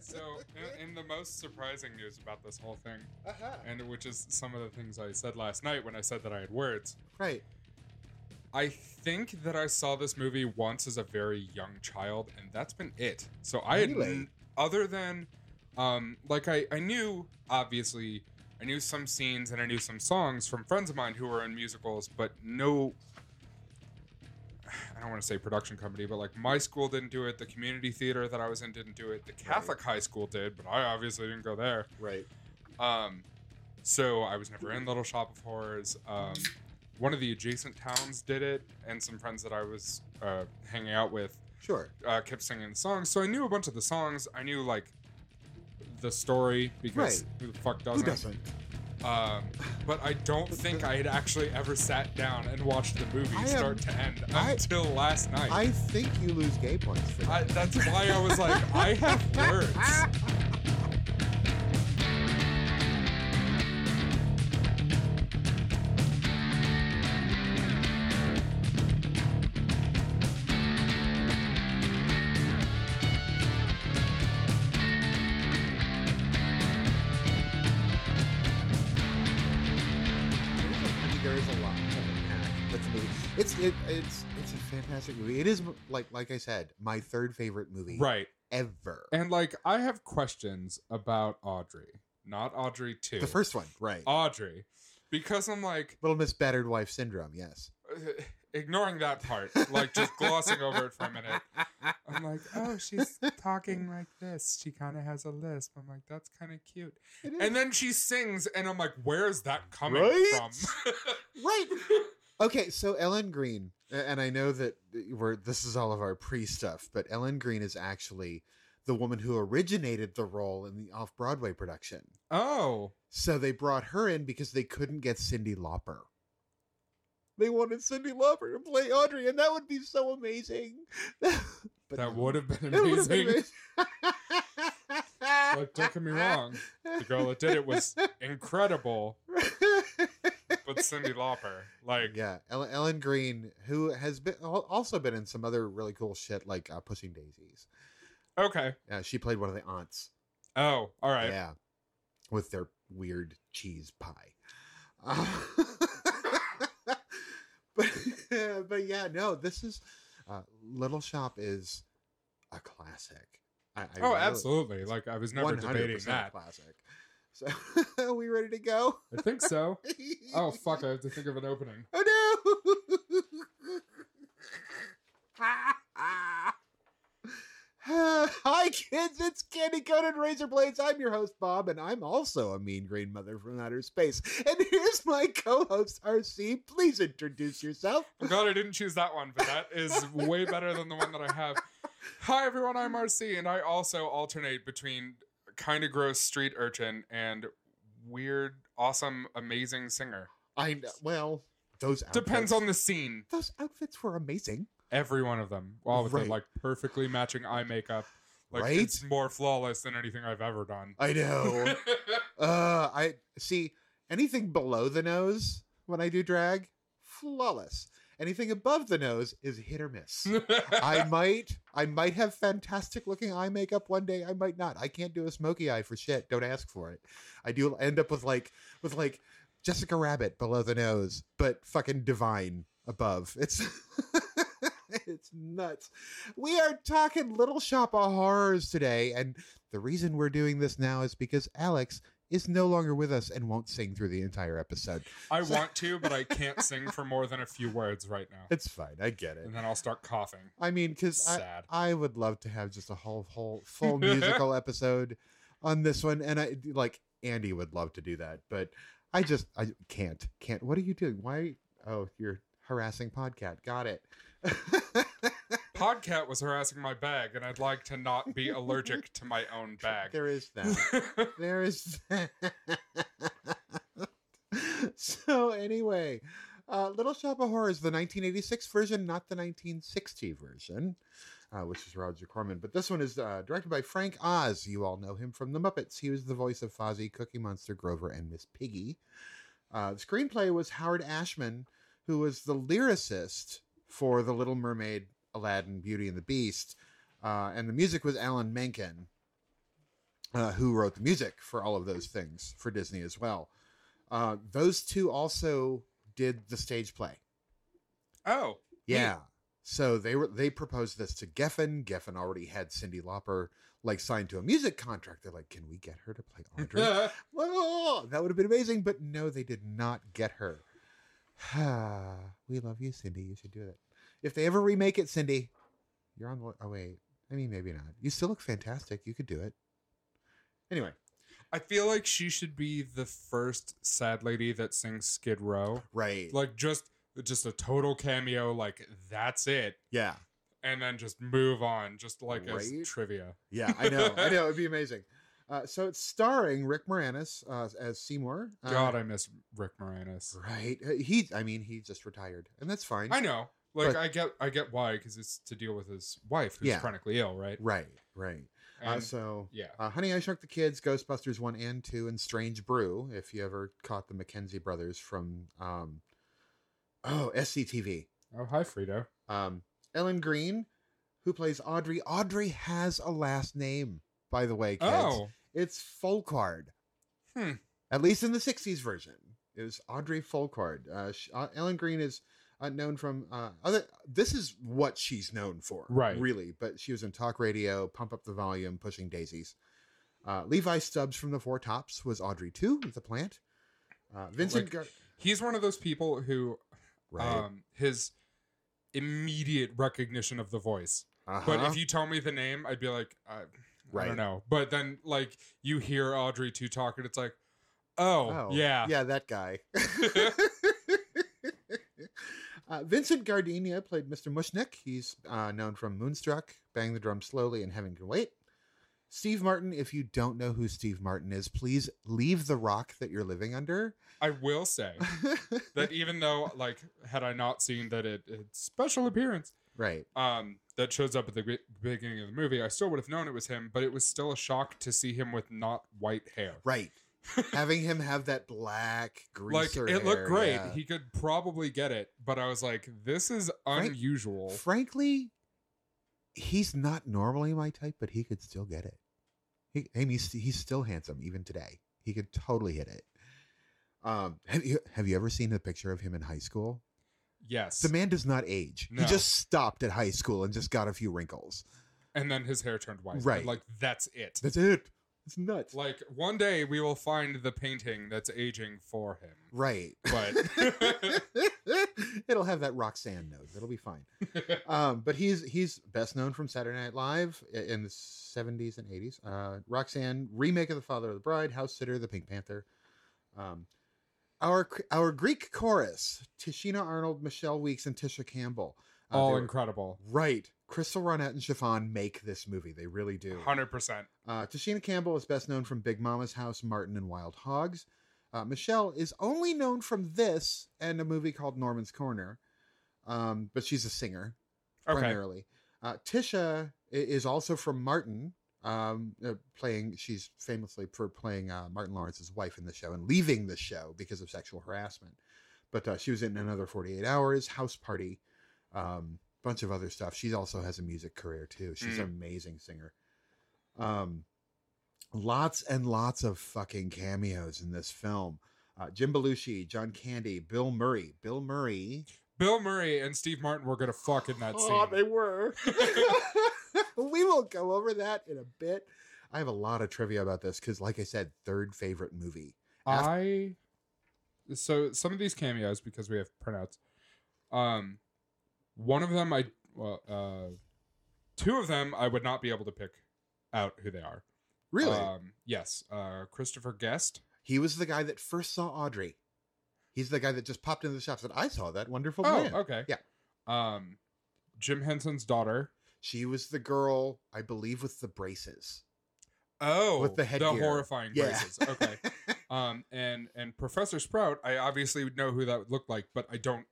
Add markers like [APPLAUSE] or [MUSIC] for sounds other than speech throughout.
so, in, in the most surprising news about this whole thing, uh-huh. and which is some of the things I said last night when I said that I had words, Right. I think that I saw this movie once as a very young child, and that's been it. So I had, Really? other than, um, like I, I knew obviously, I knew some scenes and I knew some songs from friends of mine who were in musicals, but no. I don't want to say production company, but like my school didn't do it. The community theater that I was in didn't do it. The Catholic high school did, but I obviously didn't go there. Right. Um, so I was never in Little Shop of Horrors. Um, one of the adjacent towns did it, and some friends that I was uh, hanging out with Sure. uh, kept singing the songs. So I knew a bunch of the songs. I knew like the story because Right. who the fuck Who doesn't? Um, but I don't think I had actually ever sat down and watched the movie I am- start to end I- until last night. I think you lose gay points for that. I, that's why I was like, I have words. [LAUGHS] fantastic movie. It is like like I said, my third favorite movie Right. ever. And like, I have questions about Audrey, not Audrey 2. the first one, right? Audrey. Because I'm like, Little Miss Battered Wife Syndrome. Yes. [LAUGHS] ignoring that part, like just glossing over it for a minute. I'm like, oh, she's [LAUGHS] talking like this. She kind of has a lisp. I'm like, that's kind of cute. And then she sings, and I'm like, where's that coming Right? from? [LAUGHS] Right. Okay, so Ellen Greene, and I know that uh, we're this is all of our pre stuff, but Ellen Greene is actually the woman who originated the role in the off Broadway production. oh, So they brought her in because they couldn't get Cyndi Lauper. They wanted Cyndi Lauper to play Audrey, and that would be so amazing. [LAUGHS] but that would have been It have been amazing. amazing. Like, don't get me [LAUGHS] wrong. The girl that did it was incredible. [LAUGHS] But Cyndi Lauper, like, Yeah, Ellen, Ellen Greene, who has been also been in some other really cool shit like uh, Pushing Daisies. okay. Uh, she played one of the aunts. Oh, all right. Yeah, with their weird cheese pie. Uh, [LAUGHS] but [LAUGHS] but yeah, no, this is uh, Little Shop is a classic. I, I Oh, really- absolutely. Like, I was never debating that. classic. So, [LAUGHS] are we ready to go? I think so. [LAUGHS] Oh, fuck. I have to think of an opening. Oh no! [LAUGHS] Hi, kids. It's Candy Coated Razor Blades. I'm your host, Bob, and I'm also a mean green mother from outer space. And here's my co host, RC. Please introduce yourself. Oh, I'm glad I didn't choose that one, but that is way better than the one that I have. Hi, everyone. I'm RC, and I also alternate between kind of gross street urchin and weird, awesome, amazing singer. I know. Well, those outfits, Depends on the scene. those outfits were amazing. Every one of them, all with Right. the like perfectly matching eye makeup. Like Right? it's more flawless than anything I've ever done. I know. [LAUGHS] uh, I see anything below the nose when I do drag, flawless. Anything above the nose is hit or miss. [LAUGHS] I might, I might have fantastic looking eye makeup one day. I might not. I can't do a smoky eye for shit. Don't ask for it. I do end up with like, with like Jessica Rabbit below the nose, but fucking divine above. It's. [LAUGHS] It's nuts. We are talking Little Shop of Horrors today, and the reason we're doing this now is because Alex is no longer with us and won't sing through the entire episode. I want to, but I [LAUGHS] can't sing for more than a few words right now. It's fine. I get it. And then I'll start coughing. I mean, because I, I would love to have just a whole, whole, [LAUGHS] full musical episode on this one, and I like Andy would love to do that, but I just I can't, can't. What are you doing? Why? Oh, you're harassing Podcat. Got it. [LAUGHS] Podcat was harassing my bag, and I'd like to not be [LAUGHS] allergic to my own bag. There is that. [LAUGHS] there is that. [LAUGHS] so anyway, uh, Little Shop of Horrors, the 1986 version, not the 1960 version, uh, which is Roger Corman. But this one is uh, directed by Frank Oz. You all know him from The Muppets. He was the voice of Fozzie, Cookie Monster, Grover, and Miss Piggy. Uh, the screenplay was Howard Ashman, who was the lyricist for The Little Mermaid, Aladdin, Beauty and the Beast. uh, and the music was Alan Menken, uh, who wrote the music for all of those things for Disney as well. Uh, those two also did the stage play. Oh, Yeah. So they were they proposed this to Geffen. Geffen already had Cyndi Lauper like signed to a music contract. They're like, can we get her to play [LAUGHS] Audrey? That would have been amazing, but no, they did not get her. [SIGHS] we love you, Cyndi. You should do it. If they ever remake it, Cyndi, you're on the. Oh wait, I mean maybe not. You still look fantastic. You could do it. Anyway, I feel like she should be the first sad lady that sings Skid Row. right? Like just just a total cameo. Like that's it, yeah, and then just move on. Just like Right? as trivia. yeah. I know. I know. [LAUGHS] It'd be amazing. Uh, so it's starring Rick Moranis uh, as Seymour. Uh, God, I miss Rick Moranis. right? Uh, He, I mean, he just retired, and that's fine. I know. Like But- I get I get why because it's to deal with his wife who's Yeah. chronically ill, right? Right, right. Uh, so yeah. Uh, Honey, I Shrunk the Kids, Ghostbusters 1 and 2, and Strange Brew, if you ever caught the McKenzie brothers from, um, oh, SCTV. Oh, hi Frito. Um, Ellen Greene, who plays Audrey. Audrey has a last name, by the way, kids. Oh, It's Fulquard. Hmm. At least in the 60s version. It was Audrey Fulquard. Uh, sh- uh, Ellen Greene is uh, known from uh, other. This is what she's known for, Right. Really, but she was in talk radio, pump up the volume, pushing daisies. Uh, Levi Stubbs from the Four Tops was Audrey too, with the plant. Uh, Vincent, Like, Gar- he's one of those people who right? um his immediate recognition of the voice. uh-huh. But if you tell me the name, I'd be like, I, I Right. don't know. But then like you hear Audrey two talk, and it's like, oh, yeah, yeah, that guy. [LAUGHS] [LAUGHS] uh, Vincent Gardenia played Mr. Mushnik. He's uh, known from Moonstruck, Bang the Drum Slowly, and Heaven Can Wait. Steve Martin, if you don't know who Steve Martin is, please leave the rock that you're living under. I will say [LAUGHS] that even though like had I not seen that it it's special appearance right. um that shows up at the beginning of the movie, I still would have known it was him. But it was still a shock to see him with not white hair. Right. Having him have that black Like greaser it looked hair, great. yeah. He could probably get it, but I was like, this is Frank- unusual. Frankly, he's not normally my type, but he could still get it. He, I mean, he's, he's still handsome even today. He could totally hit it. Um, have you have you ever seen a picture of him in high school? yes. The man does not age. No. He just stopped at high school and just got a few wrinkles. and then his hair turned white. Right. Like that's it. That's it. It's nuts. Like one day we will find the painting that's aging for him. Right. But [LAUGHS] It'll have that Roxanne note. It'll be fine. [LAUGHS] um, but he's he's best known from Saturday Night Live in the seventies and eighties. Uh, Roxanne remake of The Father of the Bride, House Sitter, The Pink Panther. Um, our our Greek chorus: Tichina Arnold, Michelle Weeks, and Tisha Campbell. Uh, All were- incredible. right. Crystal Ronette and Chiffon make this movie. They really do. Hundred percent. Uh, Tichina Campbell is best known from Big Momma's House, Martin, and Wild Hogs. Uh, Michelle is only known from this and a movie called Norman's Corner, um, but she's a singer Okay. primarily. Uh, Tisha is also from Martin, um, uh, playing. She's famously for playing uh, Martin Lawrence's wife in the show and leaving the show because of sexual harassment. But uh, she was in another Forty Eight Hours, House Party, um, bunch of other stuff. She also has a music career too. She's an amazing singer. Um, lots and lots of fucking cameos in this film. Uh, Jim Belushi, John Candy, Bill Murray. Bill Murray. Bill Murray and Steve Martin were gonna fuck in that Oh, scene. they were. [LAUGHS] [LAUGHS] we will go over that in a bit. I have a lot of trivia about this because, like I said, third favorite movie. Af- I so some of these cameos because we have printouts. Um, one of them I well, uh, two of them I would not be able to pick out who they are. Really? Um, yes. Uh, Christopher Guest. he was the guy that first saw Audrey. He's the guy that just popped into the shop and said, I saw that wonderful Oh, man. okay. Yeah. Um, Jim Henson's daughter. She was the girl, I believe, with the braces. Oh, With the headgear. horrifying Yeah. braces. Okay. [LAUGHS] um, and and Professor Sprout, I obviously would know who that would look like, but I don't.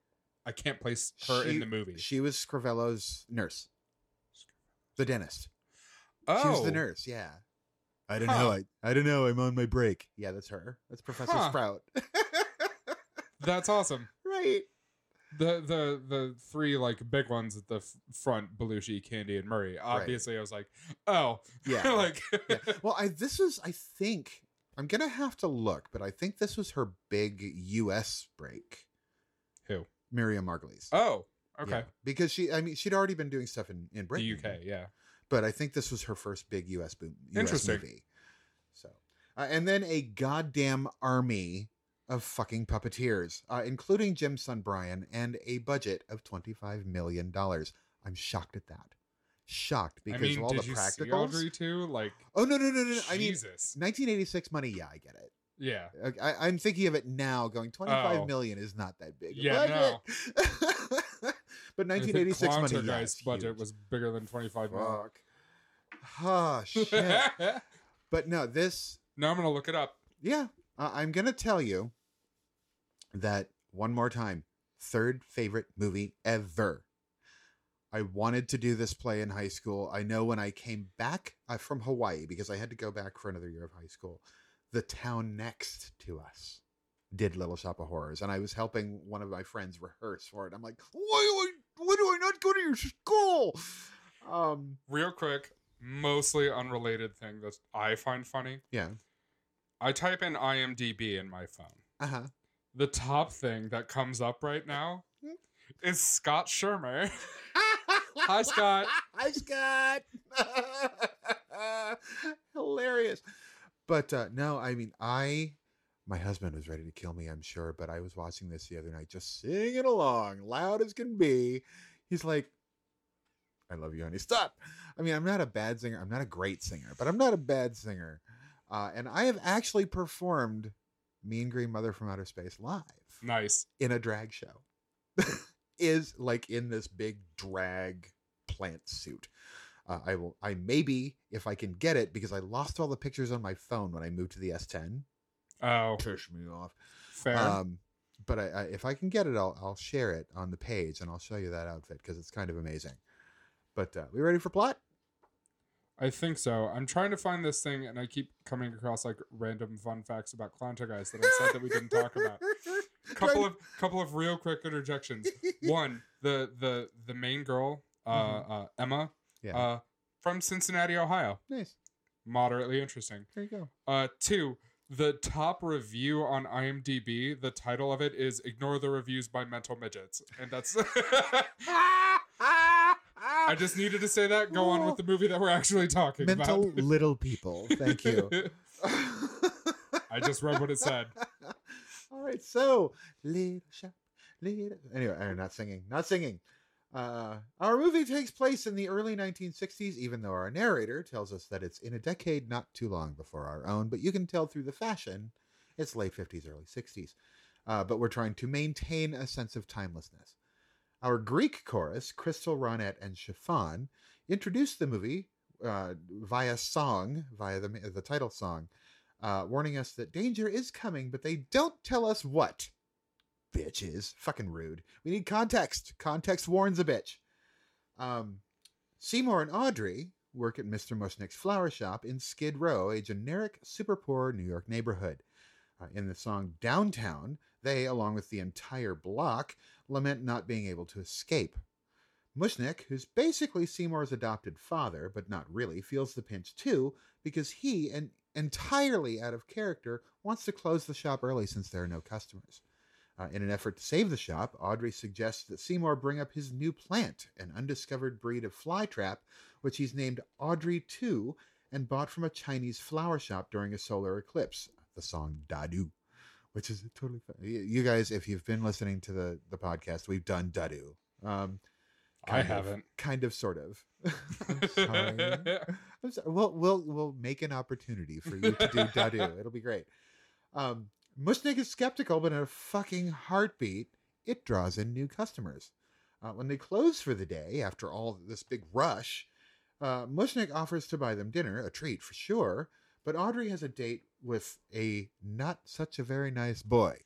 I can't place her She- in the movie. She was Scrivello's nurse, the dentist. oh, She was the oh. nurse. Yeah. I don't Huh. know. I, I don't know. I'm on my break. Yeah, that's her. That's Professor Huh. Sprout. [LAUGHS] That's awesome. [LAUGHS] right. the the the three like big ones at the f- front, Belushi, Candy, and Murray. Obviously, I was like, oh, Yeah. [LAUGHS] like yeah. Well, I this is I think I'm gonna have to look, but I think this was her big U.S. break. Miriam Margolyes. oh, okay, Yeah. Because she, I mean, she'd already been doing stuff in in Britain, the UK, yeah. but I think this was her first big U.S. boom. US Interesting. Movie. So, uh, and then a goddamn army of fucking puppeteers, uh, including Jim's son Brian, and a budget of twenty five million dollars. I'm shocked at that. Shocked because I mean, of all did the you see. Audrey too? Like, Oh no no no no! no. I mean, Jesus, 1986 money. Yeah, I get it. Yeah. I, I'm thinking of it now. Going 25 Oh. million is not that big. Yeah, budget. [LAUGHS] but I 1986 money. Yeah, Guy's budget huge. was bigger than twenty five million. Fuck. Oh shit. [LAUGHS] but no, this. No, I'm gonna look it up. Yeah, uh, I'm gonna tell you that one more time. Third favorite movie ever. I wanted to do this play in high school. I know when I came back uh, from Hawaii because I had to go back for another year of high school. The town next to us did Little Shop of Horrors, and I was helping one of my friends rehearse for it. I'm like, why do I, why do I not go to your school? Um, Real quick, mostly unrelated thing that I find funny. yeah, I type in IMDb in my phone. uh huh. The top thing that comes up right now [LAUGHS] is Scott Shermer. [LAUGHS] Hi, Scott. Hi, Scott. [LAUGHS] Hilarious. But uh, no, I mean, I, my husband was ready to kill me, I'm sure, but I was watching this the other night, just singing along, loud as can be. He's like, I love you, honey. Stop. I mean, I'm not a bad singer. I'm not a great singer, but I'm not a bad singer. Uh, and I have actually performed Mean Green Mother from Outer Space live Nice. in a drag show [LAUGHS] is like in this big drag plant suit. Uh, I will. I maybe if I can get it because I lost all the pictures on my phone when I moved to the S10. Oh, Push me off. fair. Um, but I, I, if I can get it, I'll I'll share it on the page and I'll show you that outfit because it's kind of amazing. But uh, we ready for plot? I think so. I'm trying to find this thing, and I keep coming across like random fun facts about Clownter guys that I said that we didn't talk about. [LAUGHS] Couple of couple of real quick interjections. [LAUGHS] One, the the the main girl, uh, Mhm. uh Emma, Yeah. uh, from Cincinnati, Ohio. nice. Moderately interesting. There you go. Uh, two, the top review on IMDb, the title of it is "Ignore the Reviews by Mental Midgets," and that's. [LAUGHS] I just needed to say that. Go on with the movie that we're actually talking Mental about. little people. Thank you. [LAUGHS] I just read what it said. [LAUGHS] All right, so little shop, little. Anyway, I'm not singing, not singing. Uh, our movie takes place in the early 1960s, even though our narrator tells us that it's in a decade not too long before our own. But you can tell through the fashion, it's late 50s, early 60s. Uh, but we're trying to maintain a sense of timelessness. Our Greek chorus, Crystal, Ronette, and Chiffon, introduced the movie uh, via song, via the, the title song, uh, warning us that danger is coming, but they don't tell us what. Bitches. Fucking rude. We need context. Context warns a bitch. Um, Seymour and Audrey work at Mr. Mushnik's flower shop in Skid Row, a generic, super poor New York neighborhood. Uh, in the song Downtown, they, along with the entire block, lament not being able to escape. Mushnik, who's basically Seymour's adopted father, but not really, feels the pinch too because he, and entirely out of character, wants to close the shop early since there are no customers. Uh, in an effort to save the shop, Audrey suggests that Seymour bring up his new plant, an undiscovered breed of flytrap, which he's named Audrey 2 and bought from a Chinese flower shop during a solar eclipse. The song Da-Doo, which is totally fun. You guys, if you've been listening to the, the podcast, we've done Da-Doo. Um, I kind of. haven't. kind of, sort of. [LAUGHS] I'm sorry. [LAUGHS] I'm sorry. We'll we'll we'll make an opportunity for you to do Da-Doo. It'll be great. Um, Mushnik is skeptical, but in a fucking heartbeat, it draws in new customers. Uh, when they close for the day, after all this big rush, uh, Mushnik offers to buy them dinner, a treat for sure. But Audrey has a date with a not such a very nice boy.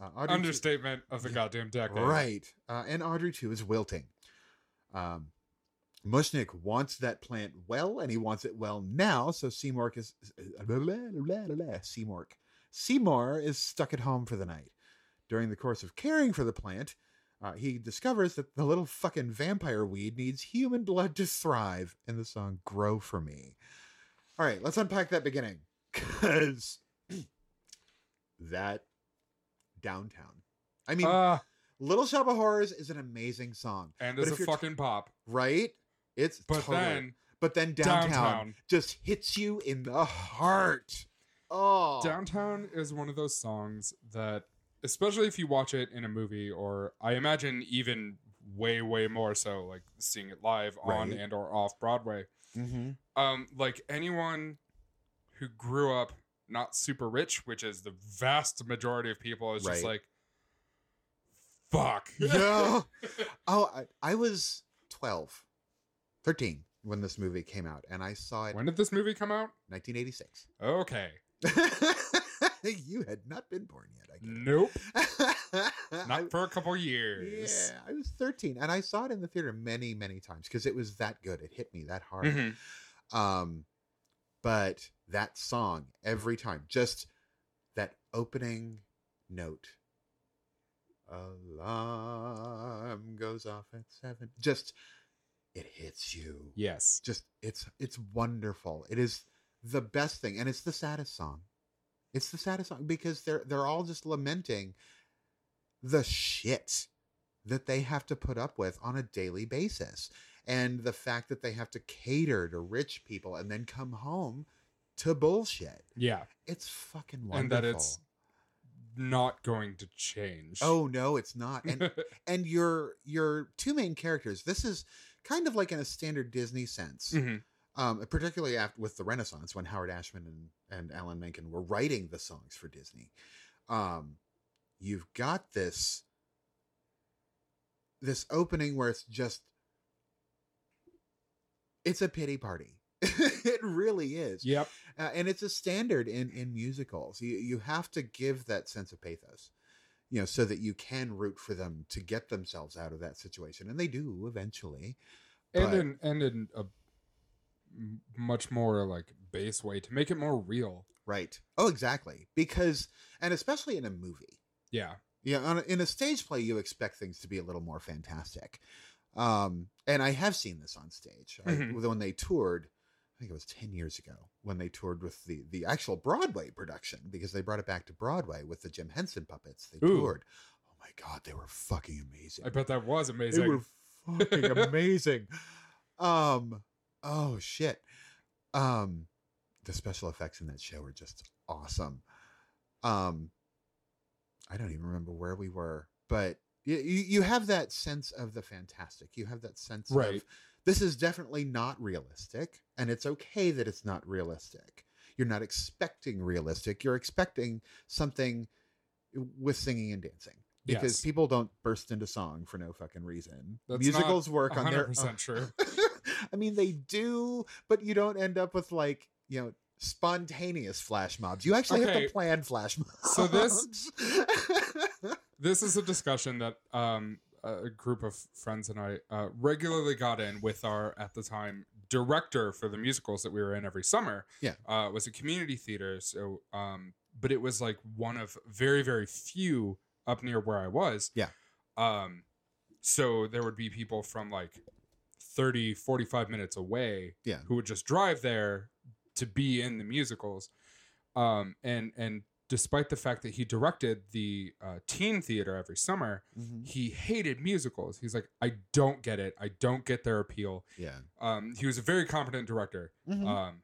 Uh, Audrey Understatement of the goddamn decade. Right. Uh, and Audrey, too, is wilting. Um, Mushnik wants that plant well, and he wants it well now. So Seymour is Seymour. Seymour is stuck at home for the night. During the course of caring for the plant, Uh, he discovers that the little fucking vampire weed needs human blood to thrive in the song Grow For Me. All right, let's unpack that beginning. [LAUGHS] Because [CLEARS THROAT] that downtown. I mean, Uh, Little Shop of Horrors is an amazing song, and it's a fucking pop. right? It's But totally- then but then downtown, downtown. just hits you in the heart. Oh, Downtown is one of those songs that, especially if you watch it in a movie, or I imagine even way, way more so, like seeing it live on Right. and or off Broadway. Mhm. Um, like anyone who grew up not super rich, which is the vast majority of people, is just like, fuck. No. [LAUGHS] Oh, I, I was 12, 13 when this movie came out, and I saw it when did this movie come out? 1986. Okay. [LAUGHS] you had not been born yet, I Nope. [LAUGHS] Not for a couple years. Yeah, I was 13, and I saw it in the theater many, many times because it was that good. It hit me that hard. Mhm. Um, but that song every time, just that opening note. Alarm goes off at seven. Just it hits you. Yes. Just it's it's wonderful. It is the best thing, and it's the saddest song. It's the saddest song because they're they're all just lamenting the shit that they have to put up with on a daily basis and the fact that they have to cater to rich people and then come home to bullshit. Yeah. It's fucking wonderful. And that it's not going to change. Oh no, it's not. And [LAUGHS] and your your two main characters, this is kind of like in a standard Disney sense. Mhm. Um, particularly after with the Renaissance when Howard Ashman and, and Alan Menken were writing the songs for Disney. Um, you've got this this opening where it's just it's a pity party. [LAUGHS] it really is. Yep. Uh, and it's a standard in in musicals. You you have to give that sense of pathos, you know, so that you can root for them to get themselves out of that situation, and they do eventually. And But- in and in a much more like base way to make it more real. Right. Oh, exactly. Because and especially in a movie, Yeah. yeah, on a, in a stage play, you expect things to be a little more fantastic. Um, and I have seen this on stage I- Mhm. when they toured. I think it was ten years ago when they toured with the the actual Broadway production because they brought it back to Broadway with the Jim Henson puppets. They Ooh. toured. Oh my god, they were fucking amazing. I bet that was amazing. they were fucking [LAUGHS] amazing. Um, oh shit. Um, the special effects in that show were just awesome. Um, I don't even remember where we were, but you you have that sense of the fantastic. You have that sense Right. of this is definitely not realistic, and it's okay that it's not realistic. You're not expecting realistic. You're expecting something with singing and dancing because Yes. people don't burst into song for no fucking reason. That's Musicals work on their 100% true. [LAUGHS] I mean, they do, but you don't end up with like you know spontaneous flash mobs. You actually have to plan flash mobs. So this- [LAUGHS] this is a discussion that um, a group of friends and I uh, regularly got in with our at the time director for the musicals that we were in every summer. Yeah. uh, was a community theater. So, um, but it was like one of very very few up near where I was. Yeah. Um, so there would be people from like 30, 45 minutes away. Yeah. Who would just drive there to be in the musicals. Um, and and despite the fact that he directed the uh, teen theater every summer, Mhm. he hated musicals. He's like, I don't get it. I don't get their appeal. Yeah. Um, he was a very competent director. Mhm. Um,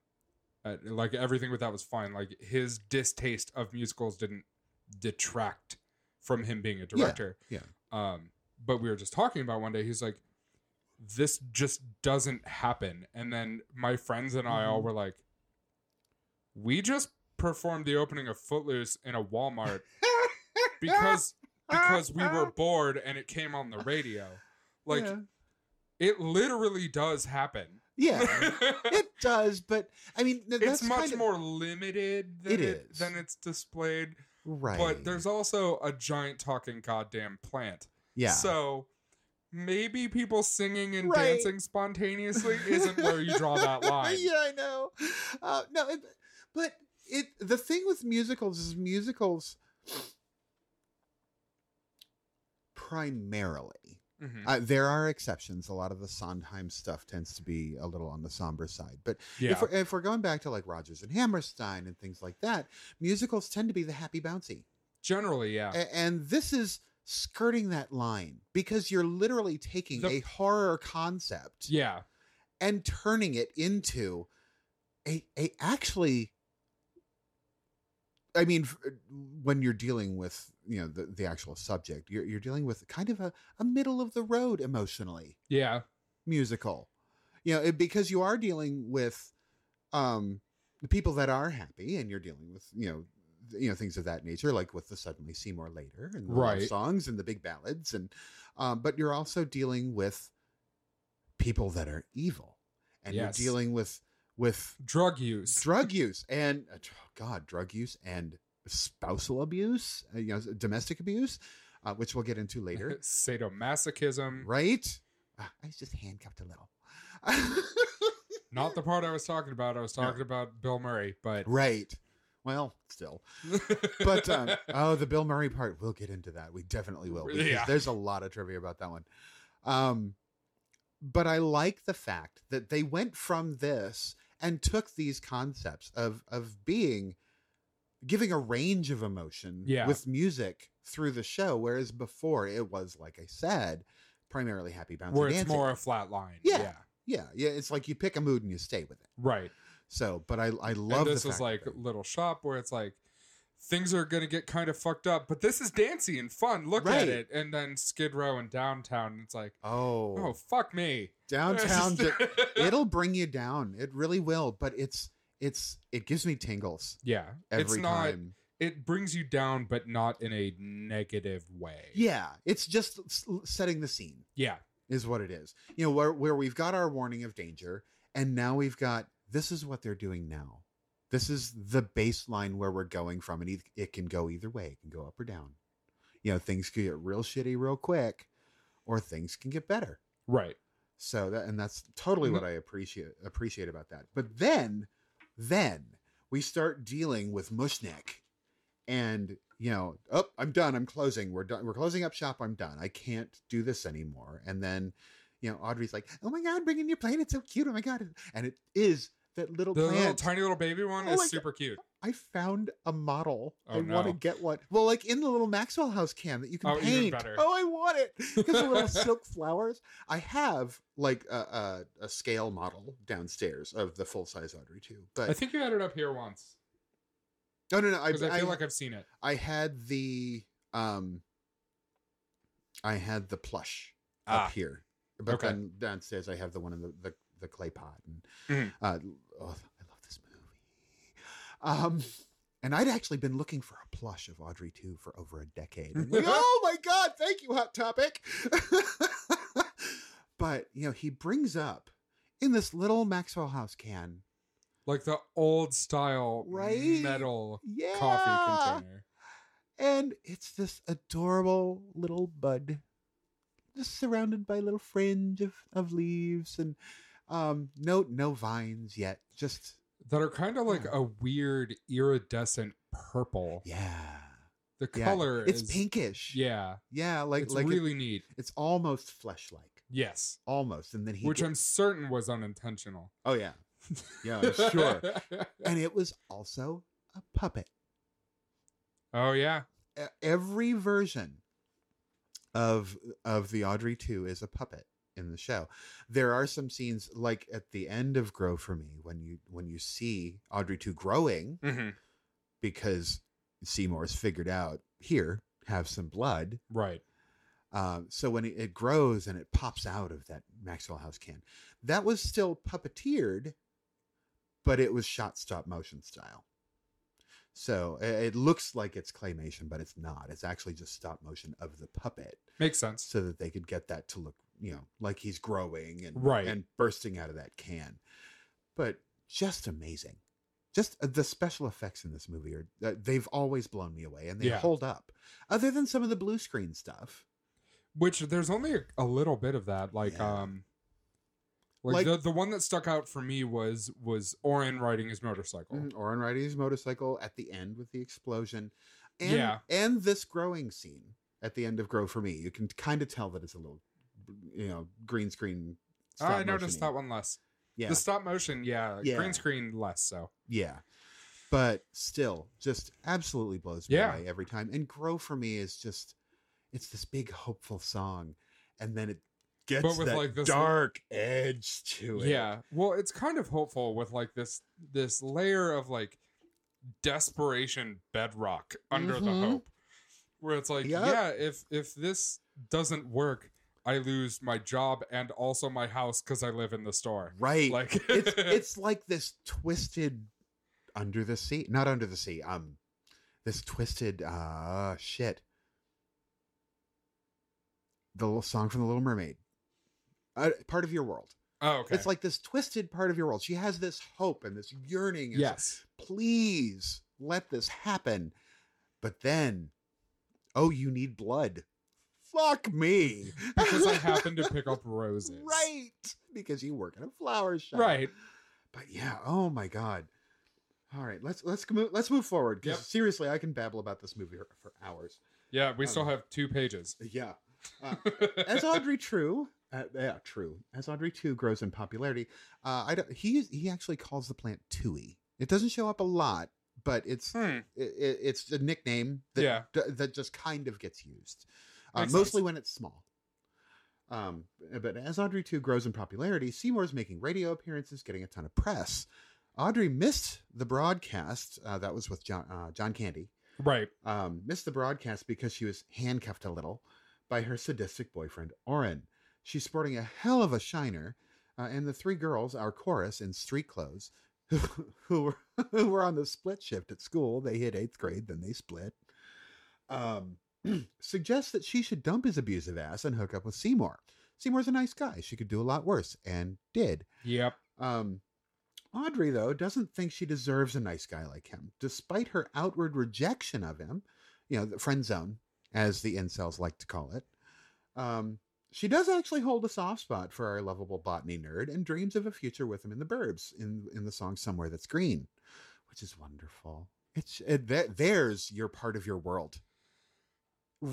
uh, like everything with that was fine. Like his distaste of musicals didn't detract from him being a director. yeah. Um, but we were just talking about one day. He's like, "This just doesn't happen." And then my friends and I all Mhm. were like, "We just performed the opening of Footloose in a Walmart [LAUGHS] because because we were [LAUGHS] bored and it came on the radio. Like yeah. it literally does happen." Yeah. [LAUGHS] it does, but I mean, it's much kind of- more limited than It it, is. than it's displayed. right. But there's also a giant talking goddamn plant. yeah. So maybe people singing and Right. dancing spontaneously isn't where you draw that [LAUGHS] line. yeah, I know. Uh, no, it, but it the thing with musicals is musicals primarily. Mhm. Uh, there are exceptions. A lot of the Sondheim stuff tends to be a little on the somber side. But yeah. if, we're, if we're going back to like Rodgers and Hammerstein and things like that, musicals tend to be the happy bouncy. Generally, yeah. A- and this is skirting that line because you're literally taking The- a horror concept yeah. and turning it into a, a actually i mean when you're dealing with you know the, the actual subject you're, you're dealing with kind of a, a middle of the road emotionally Yeah. musical you know it, because you are dealing with um the people that are happy and you're dealing with you know you know things of that nature like with the suddenly seymour later and the Right. songs and the big ballads and um but you're also dealing with people that are evil and Yes. you're dealing with with Drug use. drug use and uh, god drug use and spousal abuse uh, you know domestic abuse uh, which we'll get into later [LAUGHS] Sadomasochism. right Ah, i was just handcuffed a little [LAUGHS] Not the part I was talking about. I was talking about Bill Murray, but right well still [LAUGHS] but um, oh the bill murray part we'll get into that we definitely will because Yeah. there's a lot of trivia about that one um but i like the fact that they went from this and took these concepts of of being giving a range of emotion Yeah. with music through the show whereas before it was like i said primarily happy bouncy where it's dancing. more a flat line. Yeah. yeah. yeah yeah it's like you pick a mood and you stay with it Right. So but i i love and this is like that- little shop where it's like things are gonna get kind of fucked up, but this is dancy and fun. Look Right. at it. And then Skid Row and downtown, it's like, oh oh fuck me. downtown [LAUGHS] it'll bring you down it really will but it's it's it gives me tingles yeah. every it's not time it brings you down, but not in a negative way. yeah it's just setting the scene Yeah. is what it is you know where where we've got our warning of danger and now we've got this is what they're doing now this is the baseline where we're going from and it- it can go either way it can go up or down you know things can get real shitty real quick or things can get better Right. So that and that's totally mm-hmm. what I appreciate appreciate about that. But then then we start dealing with Mushnik and you know, oh, I'm done. I'm closing. We're done. We're closing up shop. I'm done. I can't do this anymore. And then, you know, Audrey's like, "Oh my god, bring in your plane. It's so cute. Oh my god!" And it is that little The plant. little tiny little baby one Oh is super cute. I found a model. Oh, I want to get one. Well, like in the little Maxwell House can that you can Oh, paint. Oh, I want it [LAUGHS] because the little silk flowers. I have like a, a, a scale model downstairs of the full size Audrey too. But I think you had it up here once. no, no, no. I, I, I, feel like I've seen it. I had the um, I had the plush Ah. up here, but Okay. then downstairs I have the one in the the, the clay pot. And Mhm. uh, oh, I love this movie. Um, and I'd actually been looking for a plush of Audrey too for over a decade. Like, [LAUGHS] oh my god, thank you, Hot Topic. [LAUGHS] but you know, he brings up in this little Maxwell House can, Like the old style Right? metal yeah, coffee container. and it's this adorable little bud just surrounded by a little fringe of, of leaves and um no no vines yet just That are kind of like Yeah. a weird iridescent purple. yeah The yeah. color it's is pinkish Yeah. yeah like it's like it- really neat. it's almost flesh like Yes. almost and then he Which get- I'm certain was unintentional. oh yeah [LAUGHS] yeah I'm sure and it was also a puppet oh yeah. Every version of of the Audrey 2 is a puppet in the show. There are some scenes like at the end of Grow for Me when you when you see Audrey 2 growing hmm because Seymour's figured out here have some blood. Right. Um, so when it, it grows and it pops out of that Maxwell House can, that was still puppeteered, but it was shot stop motion style. So it looks like it's claymation, but it's not. It's actually just stop motion of the puppet, Makes sense. so that they could get that to look, you know, like he's growing and Right. and bursting out of that can. But just amazing. Just uh, the special effects in this movie are uh, they've always blown me away, and they Yeah. hold up. Other than some of the blue screen stuff. Which there's only a, a little bit of that. Like Yeah. um like, Like- the the one that stuck out for me was was Orin riding his motorcycle. Mhm, Orin riding his motorcycle at the end with the explosion, and Yeah. and this growing scene at the end of Grow for Me. You can kind of tell that it's a little, you know, green screen. Oh, I noticed that one less. Yeah, The stop motion, yeah. Yeah. Green screen less so. yeah, but still, just absolutely blows me Yeah. away every time. And Grow for Me is just, it's this big hopeful song, and then it gets But with, that like, this- dark edge to it. Yeah. Well, it's kind of hopeful with like this this layer of like desperation bedrock under the Mhm. hope. Where it's like, Yep. yeah, if if this doesn't work, I lose my job and also my house because I live in the store. right. Like it's it's [LAUGHS] like this twisted under the sea not under the sea um this twisted uh shit the little song from the little mermaid uh, part of your world oh, okay. it's like this twisted part of your world she has this hope and this yearning and yes. please let this happen but then oh you need blood fuck me [LAUGHS] Because I happen to pick up roses. right because you work in a flower shop Right. but yeah, oh my god. All right, let's let's move let's move forward because Yep. seriously, I can babble about this movie for, hours. Yeah, we still Um, have two pages. Yeah. Uh, as Audrey True, uh, yeah, true. As Audrey Two grows in popularity, uh, I don't, he he actually calls the plant Twoey. It doesn't show up a lot, but it's Hmm. it, it- it's a nickname that Yeah. d- that just kind of gets used, uh, mostly sense. when it's small. Um, but as Audrey 2 grows in popularity, Seymour's making radio appearances, getting a ton of press. Audrey missed the broadcast. Uh, that was with John, uh, John Candy. Right. Um, missed the broadcast because she was handcuffed a little by her sadistic boyfriend, Orin. She's sporting a hell of a shiner, uh, and the three girls, our chorus in street clothes, [LAUGHS] who, who, were, who were on the split shift at school, they hit eighth grade, then they split, um, [CLEARS THROAT] suggests that she should dump his abusive ass and hook up with Seymour. Seymour's a nice guy. She could do a lot worse, and did. Yep. Um, Audrey, though, doesn't think she deserves a nice guy like him, despite her outward rejection of him. You know, the friend zone, as the incels like to call it. Um, she does actually hold a soft spot for our lovable botany nerd and dreams of a future with him in the burbs in in the song "Somewhere That's Green," which is wonderful. It's it, that, there's your part of your world,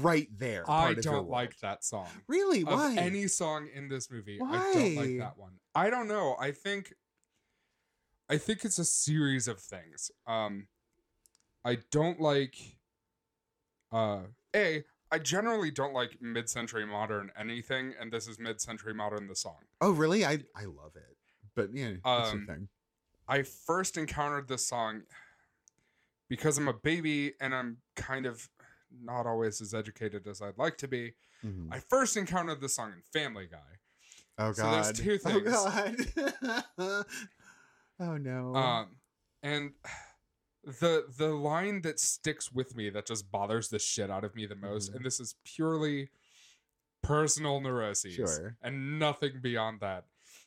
right there. I part of your don't like that song. Really? Of Why? any song in this movie, I don't Why? like that one. I don't know. I think I think it's a series of things. Um I don't like uh A, I generally don't like mid-century modern anything, and this is mid-century modern the song. oh, really? I I love it, but yeah, that's the Um, thing. I first encountered this song because I'm a baby and I'm kind of not always as educated as I'd like to be. Mhm. I first encountered this song in Family Guy. Oh God! So there's two [LAUGHS] Oh things. god. [LAUGHS] oh no. Um, and the the line that sticks with me that just bothers the shit out of me the most, Mhm. and this is purely personal neuroses Sure. and nothing beyond that,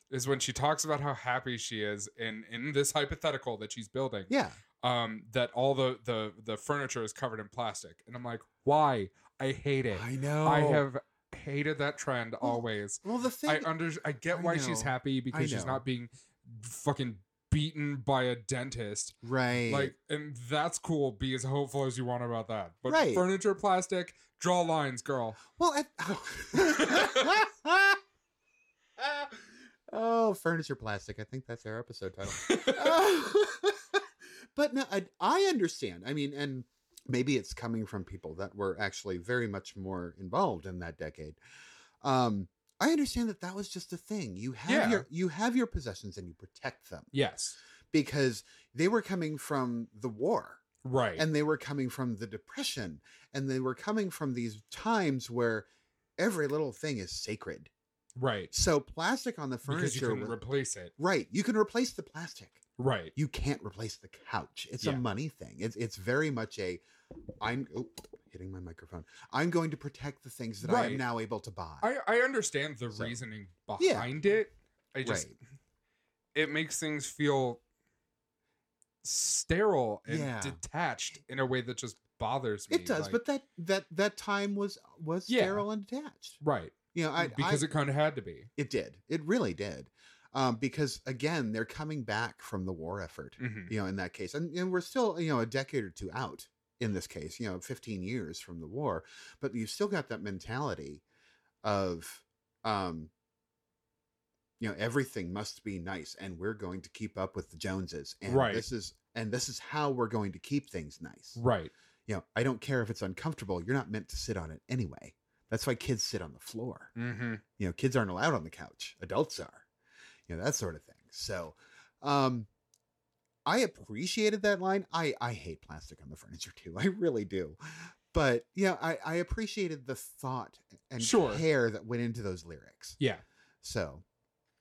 is when she talks about how happy she is in in this hypothetical that she's building. yeah. Um, that all the the the furniture is covered in plastic, and I'm like, why? I hate it. I know. I have hated that trend always. Well, the thing I under I get I why she's happy because she's not being fucking beaten by a dentist. right. Like, and that's cool. Be as hopeful as you want about that. But Right. furniture, plastic, draw lines, girl. well, I, oh, [LAUGHS] furniture plastic. I think that's our episode title. [LAUGHS] [LAUGHS] but no, I, I understand. I mean, and maybe it's coming from people that were actually very much more involved in that decade. Um, I understand that that was just a thing. You have Yeah. your you have your possessions and you protect them Yes. because they were coming from the war Right. and they were coming from the depression and they were coming from these times where every little thing is sacred. right. So plastic on the Because you furniture was- replace it. right, you can replace the plastic Right. you can't replace the couch. It's Yeah. a money thing. It's it's very much a I'm oh, hitting my microphone. I'm going to protect the things that I am now able to buy. I, I understand the So- reasoning Yeah. behind it. I just Right. it makes things feel sterile and Yeah. detached in a way that just bothers me. it does, like- but that that that time was was Yeah. sterile and detached. right. You know, I because I, it kind of had to be. it did. It really did. Um, because again, they're coming back from the war effort. Mhm. You know, in that case, and, and we're still you know a decade or two out in this case, you know, 15 years from the war, but you've still got that mentality of, um, you know, everything must be nice and we're going to keep up with the Joneses. And Right. this is, and this is how we're going to keep things nice. Right. You know, I don't care if it's uncomfortable. You're not meant to sit on it anyway. That's why kids sit on the floor. Mm-hmm. You know, kids aren't allowed on the couch. Adults are. You know, that sort of thing. So, um, I appreciated that line. I I hate plastic on the [LAUGHS] furniture too. I really do. But yeah, I I appreciated the thought and Sure. care that went into those lyrics. Yeah. So,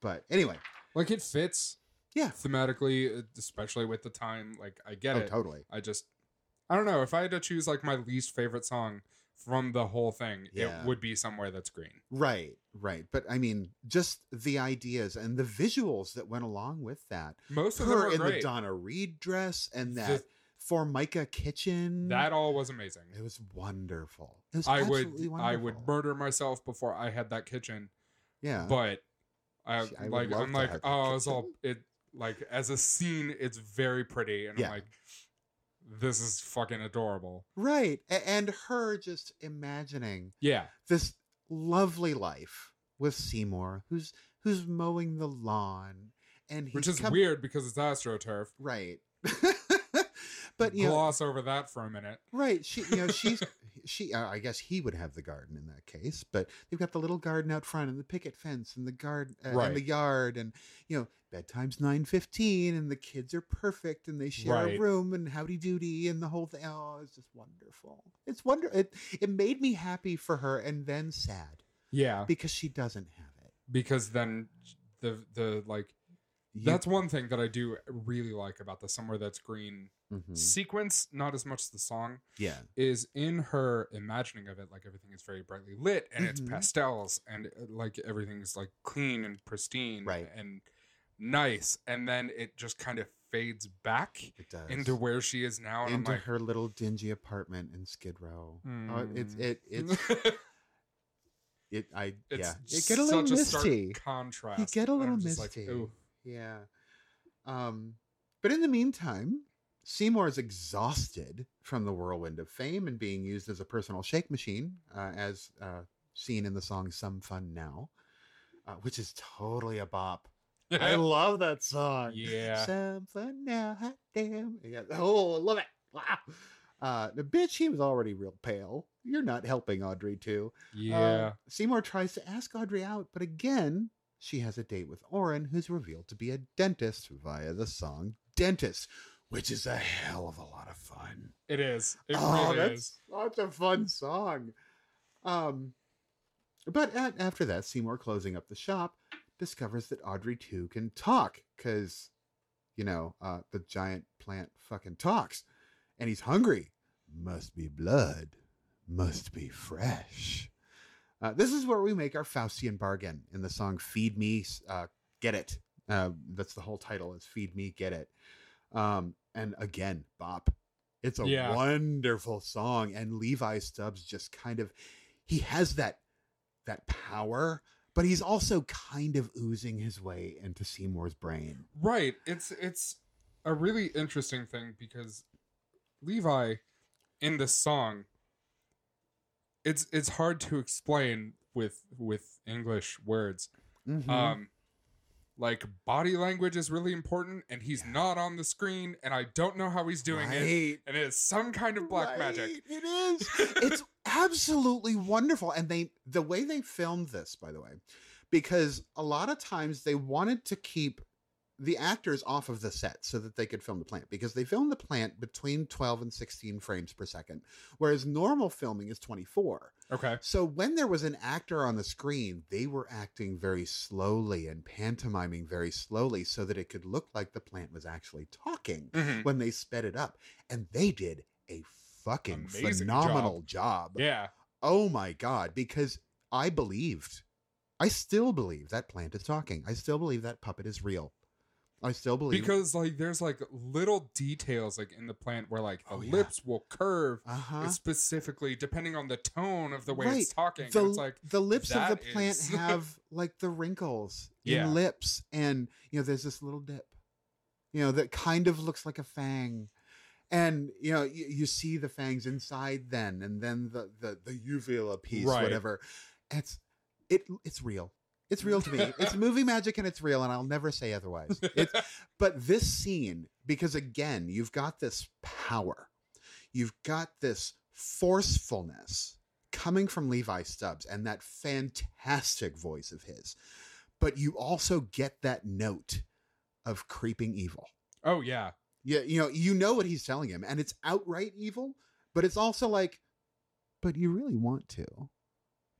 but anyway, Like it fits yeah. thematically, uh, especially with the time. Like I get Oh, it. totally. I just, I don't know. If I had to choose like my least favorite song from the whole thing, Yeah. it would be somewhere that's green. Right, right. But I mean, just the ideas and the visuals that went along with that. Most of Her in the. Donna Reed dress and The- that Formica kitchen. that all was amazing. it was wonderful. It was I would, absolutely I would murder myself before I had that kitchen. Yeah, But I, See, I like, I'm like, oh, it's all it. Like as a scene, it's very pretty, and Yeah. I'm like, this is fucking adorable. right. A- and her just imagining Yeah, this lovely life with Seymour, who's who's mowing the lawn, and which is come- weird because it's astroturf. right? [LAUGHS] but you know, Gloss over that for a minute. Right. She, you know, she's [LAUGHS] she. Uh, I guess he would have the garden in that case, but they've got the little garden out front and the picket fence and the garden uh, Right. and the yard, and you know, bedtime's nine fifteen, and the kids are perfect, and they share Right. a room, and howdy doody, and the whole thing. Oh, it's just wonderful. It's wonder. It it made me happy for her, and then sad Yeah, because she doesn't have it. because then the the like You- that's one thing that I do really like about the somewhere that's green Mhm. sequence. Not as much the song yeah. is in her imagining of it. Like everything is very brightly lit and Mhm. it's pastels and uh, like everything's like clean and pristine Right. and nice. And then it just kind of fades back into where she is now. And into I'm like, her little dingy apartment in Skid Row. Oh, it's hmm. it it's [LAUGHS] it I it's yeah it get a little such a misty. contrast. You get a little like, misty. ooh. yeah. Um, but in the meantime, Seymour is exhausted from the whirlwind of fame and being used as a personal shake machine, uh, as uh, seen in the song "Some Fun Now," uh, which is totally a bop. I [LAUGHS] love that song. yeah. Some fun now, hot damn. Yeah. Oh, I love it. Wow. Uh, the bitch, he was already real pale. You're not helping Audrey too. Uh, Yeah. Seymour tries to ask Audrey out, but again, she has a date with Orin, who's revealed to be a dentist via the song Dentist, which is a hell of a lot of fun. it is. It oh, really that's is. such a fun song. Um, but at, after that, Seymour closing up the shop discovers that Audrey too can talk because, you know, uh, the giant plant fucking talks, and he's hungry. Must be blood. Must be fresh. Uh, this is where we make our Faustian bargain in the song "Feed Me, uh, Get It." Uh, that's the whole title is "Feed Me, Get It." Um, and again, bop. It's a Yeah. wonderful song, and Levi Stubbs just kind of he has that that power, but he's also kind of oozing his way into Seymour's brain. Right. It's it's a really interesting thing because Levi in this song it's it's hard to explain with with English words. Mhm. Um like body language is really important and he's not on the screen and I don't know how he's doing it and it's some kind of black magic. It is. [LAUGHS] it's absolutely wonderful. And they the way they filmed this, by the way, because a lot of times they wanted to keep the actors off of the set so that they could film the plant because they filmed the plant between 12 and 16 frames per second, whereas normal filming is 24. Okay. So when there was an actor on the screen, they were acting very slowly and pantomiming very slowly so that it could look like the plant was actually talking Mhm. when they sped it up. And they did a fucking Amazing phenomenal job. Yeah. Oh my God. Because I believed, I still believe that plant is talking. I still believe that puppet is real. I still believe Because like there's like little details like in the plant where like the Oh, yeah. lips will curve Uh huh. specifically depending on the tone of the way Right. it's talking. the, it's like the lips of the plant is- [LAUGHS] have like the wrinkles Yeah. in lips and you know there's this little dip you know that kind of looks like a fang and you know you, you see the fangs inside then and then the the the uvula piece Right. whatever it's it it's real it's real to me. It's [LAUGHS] movie magic and it's real and i'll never say otherwise. It's [LAUGHS] but this scene because again you've got this power. You've got this forcefulness coming from levi stubbs and that fantastic voice of his. But you also get that note of creeping evil. Oh yeah. yeah, you know, you know what he's telling him, and it's outright evil, but it's also like, but you really want to,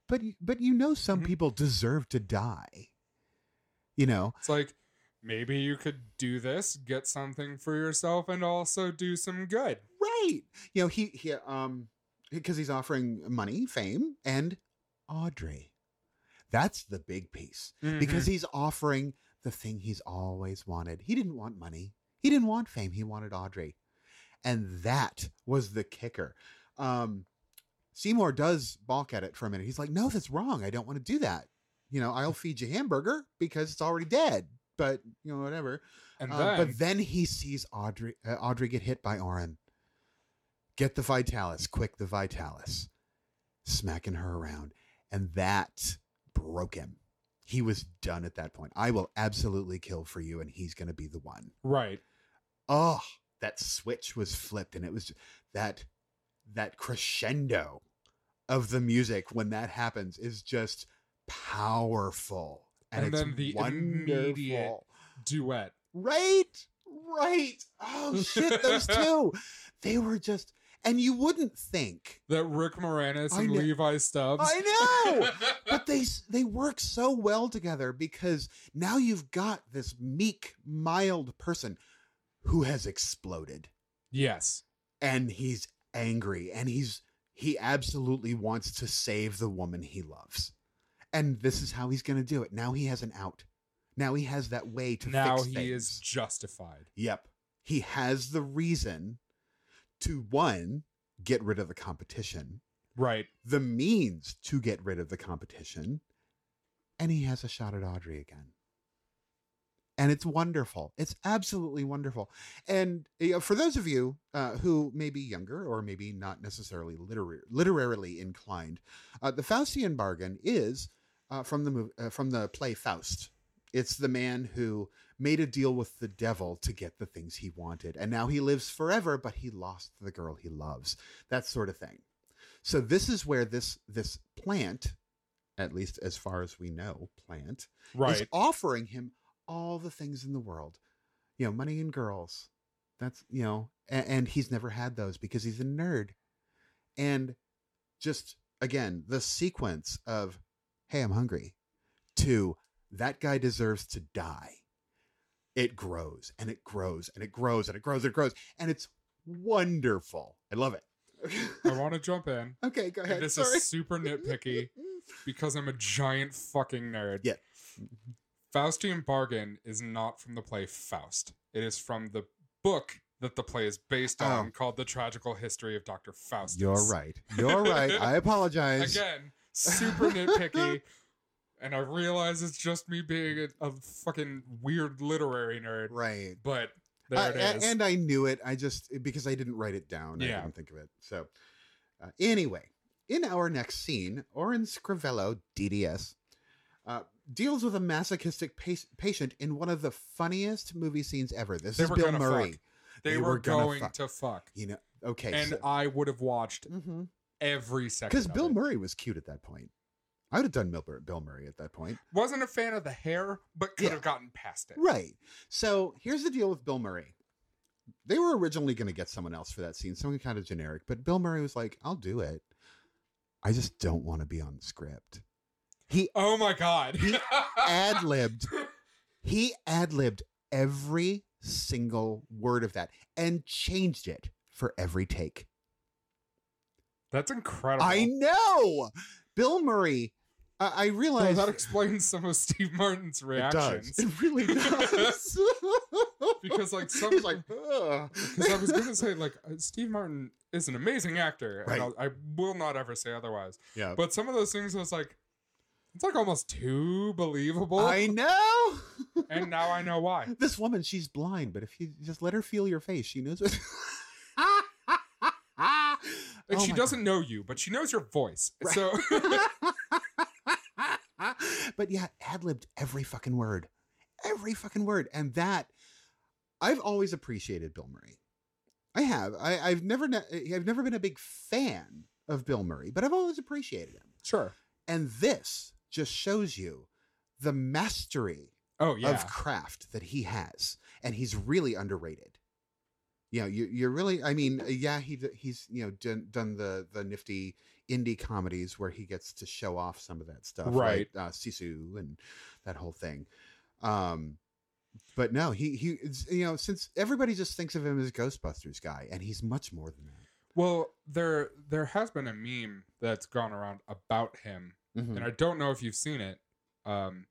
but you, but you know, some Mhm. people deserve to die. You know, It's like maybe you could do this, get something for yourself, and also do some good. right? You know, he he um because he's offering money, fame, and Audrey. That's the big piece because Mhm. he's offering the thing he's always wanted. He didn't want money. He didn't want fame. He wanted Audrey. And that was the kicker. Um, Seymour does balk at it for a minute. He's like, no, that's wrong. I don't want to do that. You know, I'll feed you hamburger because it's already dead. But, you know, whatever. and Uh, but then he sees Audrey uh, Audrey get hit by Orin. Get the Vitalis, quick the Vitalis. Smacking her around. And that broke him. He was done at that point. I will absolutely kill for you, and he's going to be the one. right. Oh, that switch was flipped, and it was that that crescendo of the music when that happens is just powerful, and, And it's then the wonderful. immediate Duet. Right, right. Oh [LAUGHS] shit, those two, they were just, and you wouldn't think. That Rick Moranis and Levi Stubbs. I know, [LAUGHS] but they they work so well together because now you've got this meek, mild person who has exploded, yes. and he's angry, and he's he absolutely wants to save the woman he loves, and this is how he's going to do it. Now he has an out. Now he has that way to Now he things. is justified. Yep. He has the reason to one, get rid of the competition, Right. the means to get rid of the competition, and he has a shot at Audrey again. And it's wonderful. It's absolutely wonderful. And you know, for those of you uh, who may be younger or maybe not necessarily literary, literarily inclined, uh, the Faustian bargain is uh, from the uh, from the play Faust. It's the man who made a deal with the devil to get the things he wanted, and now he lives forever, but he lost the girl he loves. That sort of thing. So this is where this this plant, at least as far as we know, plant Right. is offering him all the things in the world. You know, money and girls. That's you know, and, and he's never had those because he's a nerd. And just again, the sequence of "Hey, I'm hungry," to "That guy deserves to die." It grows and it grows and it grows and it grows and it grows and it's wonderful. I love it. I [LAUGHS] want to jump in. okay, go ahead. This Sorry. is super nitpicky [LAUGHS] because I'm a giant fucking nerd. Yeah. Faustian Bargain is not from the play Faust. It is from the book that the play is based on Oh. called The Tragical History of Dr. Faustus. You're right. You're right. I [LAUGHS] apologize. Again, super [LAUGHS] nitpicky. And I realize it's just me being a, a fucking weird literary nerd, Right. but there I- it is. and I knew it. I just because I didn't write it down. I didn't think of it. So uh, anyway, in our next scene, Orin Scrivello, DDS, uh, deals with a masochistic pa- patient in one of the funniest movie scenes ever. This They is Bill Murray. fuck. they, they were, were gonna fuck. to fuck. You know. Okay. And I would have watched Because every second. Because Bill it. Murray was cute at that point. I would have done Bill Murray, Bill Murray at that point. wasn't a fan of the hair, but could Yeah. have gotten past it. Right. So here's the deal with Bill Murray. They were originally going to get someone else for that scene, someone kind of generic, but Bill Murray was like, "I'll do it. I just don't want to be on the script." He Oh my god. He [LAUGHS] ad libbed. He ad libbed every single word of that and changed it for every take. That's incredible. I know. Bill Murray. I I realize that explains some of Steve Martin's it reactions. does. It really [LAUGHS] does. [LAUGHS] Because, like, some- he's like, Because I was going to say, like, uh, Steve Martin is an amazing actor, Right. and I'll, I will not ever say otherwise. yeah. But some of those things was like, it's like almost too believable. I know. [LAUGHS] and now I know why. this woman, she's blind, but if you just let her feel your face, she knows what. [LAUGHS] Like Oh she doesn't know you, but she knows your voice. Right. So [LAUGHS] but yeah, ad libbed every fucking word, every fucking word, and that I've always appreciated Bill Murray. I have. I, I've never. ne- I've never been a big fan of Bill Murray, but I've always appreciated him. sure. And this just shows you the mastery Oh yeah. of craft that he has, and he's really underrated. You know, you, you're really. I mean, yeah, he he's you know done, done the the nifty indie comedies where he gets to show off some of that stuff, Right. Uh, Zissou and that whole thing. Um, but no, he he you know since everybody just thinks of him as Ghostbusters guy, and he's much more than that. Well, there there has been a meme that's gone around about him, Mhm. and I don't know if you've seen it. Um,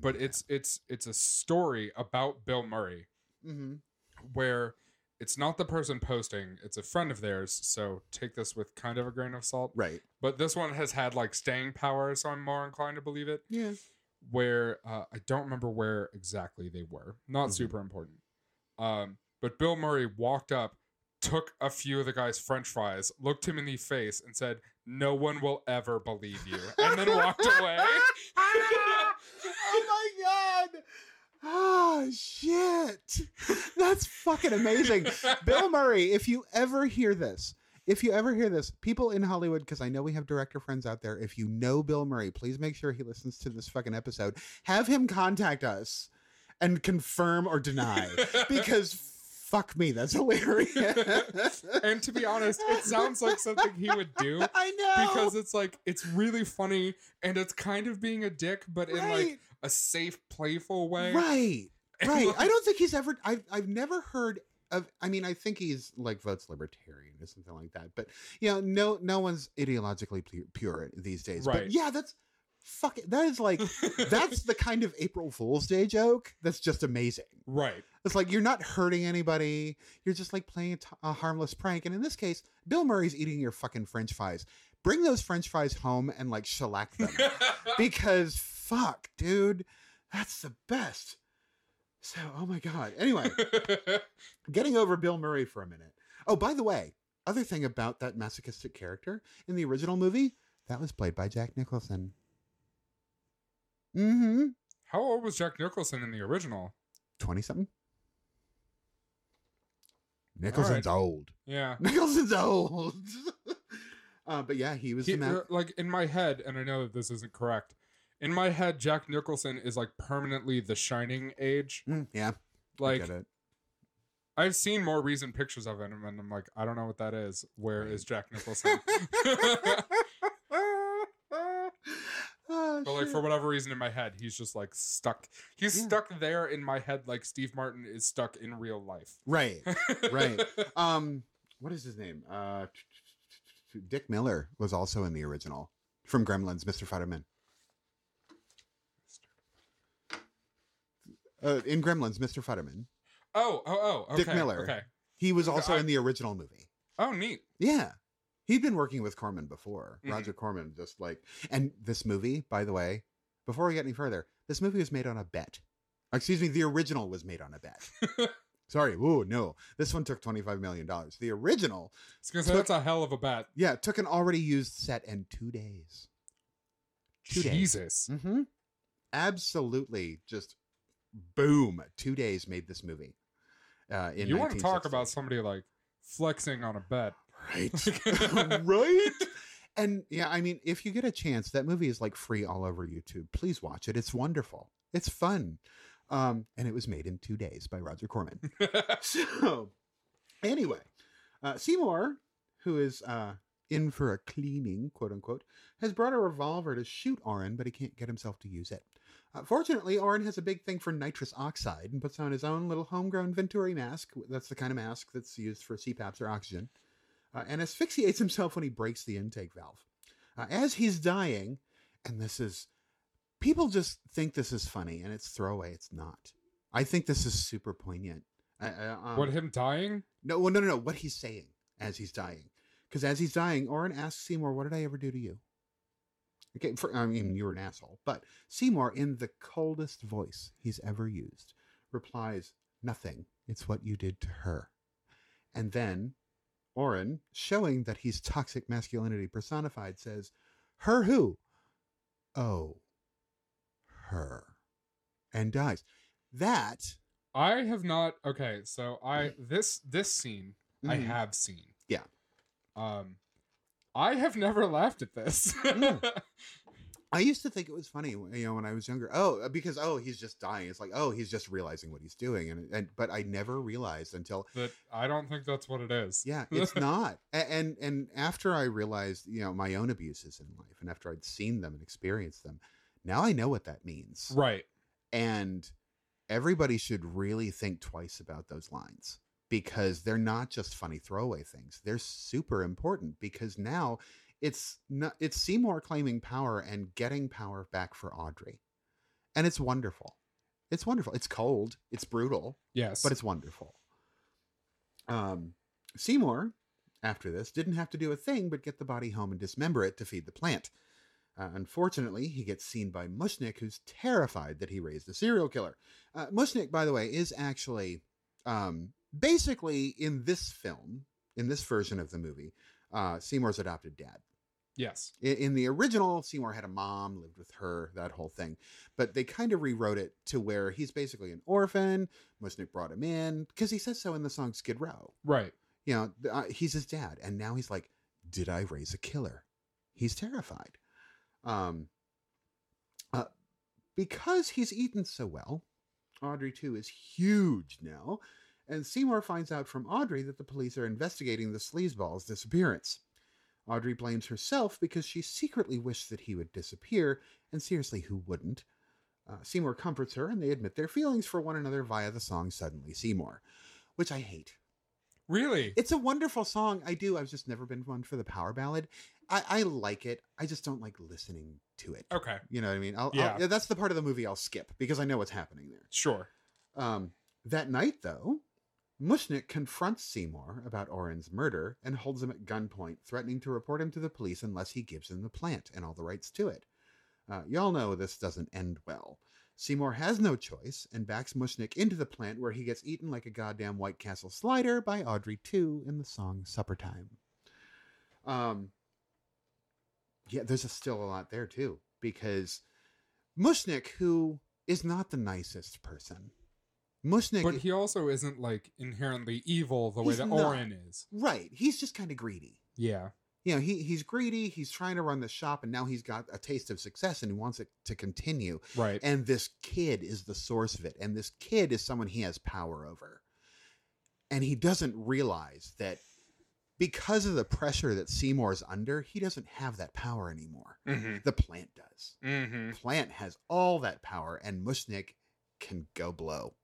but that. it's it's it's a story about Bill Murray Mhm. where it's not the person posting, it's a friend of theirs, so take this with kind of a grain of salt. right. But this one has had like staying power, so I'm more inclined to believe it. Yeah. Where uh, I don't remember where exactly they were. Not Mhm. super important. Um, but Bill Murray walked up, took a few of the guy's French fries, looked him in the face, and said, "No one will ever believe you," and then walked away. [LAUGHS] oh my god! Oh shit! That's fucking amazing. Bill [LAUGHS] Murray, if you ever hear this, if you ever hear this, people in Hollywood, because I know we have director friends out there, if you know Bill Murray, please make sure he listens to this fucking episode. Have him contact us and confirm or deny. [LAUGHS] Because fuck me, that's [LAUGHS] hilarious. and to be honest, it sounds like something he would do. [LAUGHS] I know. because it's like it's really funny and it's kind of being a dick but in like a safe playful way Right. And, [LAUGHS] Right. like, I don't think he's ever I've I've never heard of I mean, I think he's like votes libertarian or something like that. But you know, no no one's ideologically pure these days. Right. But yeah, that's fuck it. That is like [LAUGHS] that's the kind of April Fool's Day joke that's just amazing. right It's like you're not hurting anybody. You're just like playing a, t- a harmless prank. And in this case, Bill Murray's eating your fucking French fries. Bring those French fries home and like shellac them [LAUGHS] because fuck, dude, that's the best. So, oh my god. Anyway, [LAUGHS] getting over Bill Murray for a minute. Oh, by the way, other thing about that masochistic character in the original movie, that was played by Jack Nicholson. Mm-hmm. how old was jack nicholson in the original 20 something. [LAUGHS] Nicholson's old. yeah Nicholson's [LAUGHS] old. uh, but yeah, he was He- uh, like in my head and i know that this isn't correct in my head jack nicholson is like permanently the shining age Mm, yeah, I like get it. i've seen more recent pictures of him and i'm like i don't know what that is Where is jack nicholson [LAUGHS] Oh, But like for whatever reason in my head, he's just like stuck. He's Yeah. stuck there in my head like Steve Martin is stuck in real life. right. Right. [LAUGHS] um what is his name uh dick miller was also in the original from gremlins mr futterman uh, in gremlins mr futterman oh, oh, oh. Okay. Dick Miller. Okay. he was also I- in the original movie Oh, neat. yeah he'd been working with corman before Mhm. roger corman just like and this movie by the way before we get any further this movie was made on a bet excuse me the original was made on a bet [LAUGHS] sorry Ooh, no this one took 25 million dollars the original Because that's a hell of a bet. Yeah, it took an already used set in two days. Two days. Jesus. Mm-hmm. Absolutely, just boom. Two days made this movie. Uh, in You want to talk about somebody like flexing on a bet? Right, [LAUGHS] right? And yeah, I mean, if you get a chance, that movie is like free all over YouTube. Please watch it. It's wonderful. It's fun. Um, and it was made in two days by Roger Corman. [LAUGHS] so anyway uh, seymour who is uh, in for a cleaning quote unquote has brought a revolver to shoot orin but he can't get himself to use it uh, fortunately orin has a big thing for nitrous oxide and puts on his own little homegrown venturi mask that's the kind of mask that's used for cpaps or oxygen uh, and asphyxiates himself when he breaks the intake valve uh, as he's dying and this is people just think this is funny and it's throwaway it's not i think this is super poignant I, um, what him dying? no, well, no, no, no. What he's saying as he's dying, because as he's dying, Orin asks Seymour, "What did I ever do to you?" Okay, for, I mean, you were an asshole, but Seymour, in the coldest voice he's ever used, replies, "Nothing. It's what you did to her." And then Orin, showing that he's toxic masculinity personified, says, Her who? Oh, her. And dies. That. I have not. Okay, so I this this scene I Mhm. have seen. Yeah. Um, I have never laughed at this. Mm. [LAUGHS] I used to think it was funny, you know, when I was younger. Oh, uh, because oh, he's just dying. It's like oh, he's just realizing what he's doing, and and but I never realized until but I don't think that's what it is. yeah, [LAUGHS] it's not. And and after I realized, you know, my own abuses in life, and after I'd seen them and experienced them, now I know what that means. Right. And everybody should really think twice about those lines because they're not just funny throwaway things. They're super important because now it's not it's Seymour claiming power and getting power back for Audrey. And it's wonderful. It's wonderful. It's cold, it's brutal, Yes. but it's wonderful. Um Seymour after this didn't have to do a thing but get the body home and dismember it to feed the plant. Uh, unfortunately, he gets seen by Mushnik, who's terrified that he raised a serial killer. Uh, Mushnik, by the way, is actually um, basically in this film, in this version of the movie, uh, Seymour's adopted dad. Yes. In, in the original, Seymour had a mom, lived with her, that whole thing. But they kind of rewrote it to where he's basically an orphan. Mushnik brought him in because he says so in the song Skid Row. Right. You know, uh, he's his dad, and now he's like, "Did I raise a killer?" He's terrified. Um, uh, because he's eaten so well, Audrey too is huge now, and Seymour finds out from Audrey that the police are investigating the sleazeball's disappearance. Audrey blames herself because she secretly wished that he would disappear, and seriously, who wouldn't? Uh, Seymour comforts her, and they admit their feelings for one another via the song Suddenly Seymour, which I hate. Really. It's a wonderful song. I do. I've just never been one for the power ballad. I, I like it. I just don't like listening to it. okay. You know what I mean? I'll, Yeah. I'll, that's the part of the movie I'll skip because I know what's happening there. Sure. Um, that night, though, Mushnik confronts Seymour about Orin's murder and holds him at gunpoint, threatening to report him to the police unless he gives him the plant and all the rights to it. Uh, y'all know this doesn't end well. Seymour has no choice and backs Mushnik into the plant where he gets eaten like a goddamn White Castle slider by Audrey 2 in the song Supper Time. Um, yeah, there's a, still a lot there too because Mushnik, who is not the nicest person, But he also isn't like inherently evil the way that not. Orin is. right? He's just kind of greedy. Yeah. You know, he he's greedy. He's trying to run the shop, and now he's got a taste of success, and he wants it to continue. Right. And this kid is the source of it, and this kid is someone he has power over, and he doesn't realize that because of the pressure that Seymour's under, he doesn't have that power anymore. mm-hmm. The plant does. Mm-hmm. Plant has all that power, and Mushnik can go blow.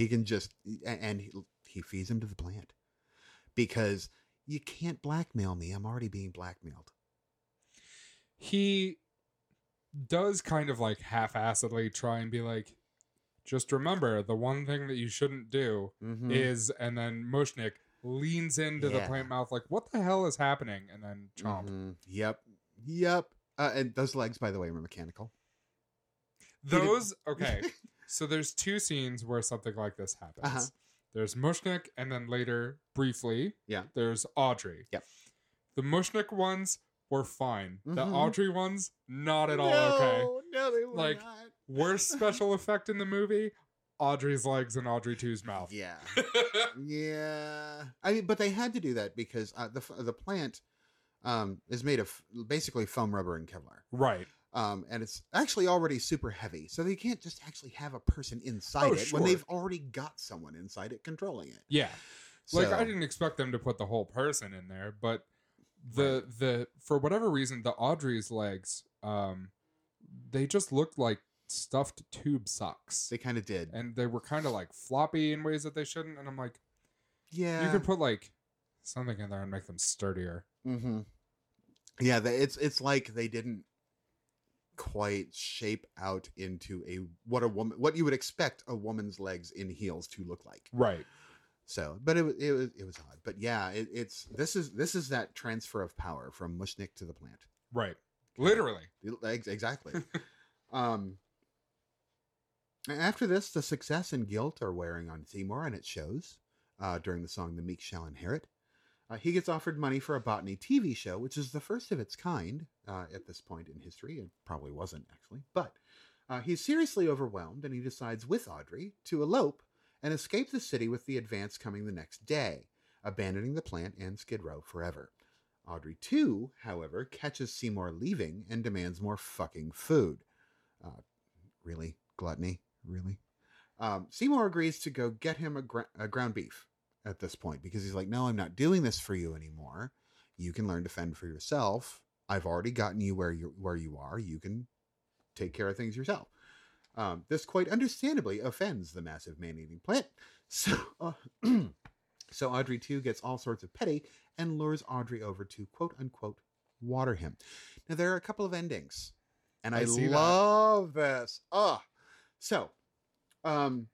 He can just and he, he feeds him to the plant because you can't blackmail me. I'm already being blackmailed. He does kind of like half-assedly try and be like, just remember the one thing that you shouldn't do Mm-hmm. is, and then Mushnik leans into the plant mouth like, what the hell is happening? And then chomp. Mhm. Yep, yep. Uh, and those legs, by the way, were mechanical. Those okay. [LAUGHS] so there's two scenes where something like this happens. Uh-huh. There's Mushnik, and then later, briefly, Yeah. there's Audrey. Yep. The Mushnik ones were fine. The Mhm. Audrey ones, not at all no, okay. No, they were Like, not. Worst [LAUGHS] special effect in the movie: Audrey's legs and Audrey 2's mouth. Yeah, [LAUGHS] yeah. I mean, but they had to do that because uh, the the plant um, is made of basically foam rubber and Kevlar. right. Um, and it's actually already super heavy. So they can't just actually have a person inside Oh, it when they've already got someone inside it controlling it. Yeah. Like I didn't expect them to put the whole person in there, but the the for whatever reason the Audrey's legs um they just looked like stuffed tube socks. They kind of did. and they were kind of like floppy in ways that they shouldn't and I'm like yeah. you could put like something in there and make them sturdier. hmm Yeah, it's it's like they didn't quite shape out into a what a woman what you would expect a woman's legs in heels to look like. Right. So, but it was it was it was odd. But yeah, it, it's this is this is that transfer of power from Mushnik to the plant. Right. Literally. Ex- Exactly. [LAUGHS] um, after this, the success and guilt are wearing on Seymour, and it shows uh, during the song "The Meek Shall Inherit." Uh, he gets offered money for a botany TV show, which is the first of its kind uh, at this point in history. It probably wasn't, actually. But uh, he's seriously overwhelmed and he decides with Audrey to elope and escape the city with the advance coming the next day, abandoning the plant and Skid Row forever. Audrey, too, however, catches Seymour leaving and demands more fucking food. Uh, really? Gluttony? Really? Um, Seymour agrees to go get him a, gr- a ground beef at this point because he's like, no, I'm not doing this for you anymore. You can learn to fend for yourself. I've already gotten you where you where you are. You can take care of things yourself. Um, this quite understandably offends the massive man-eating plant. [LAUGHS] So, uh, [CLEARS THROAT] so Audrey too gets all sorts of petty and lures Audrey over to quote unquote water him. Now there are a couple of endings, and I, I see that. love this. Ah, so um,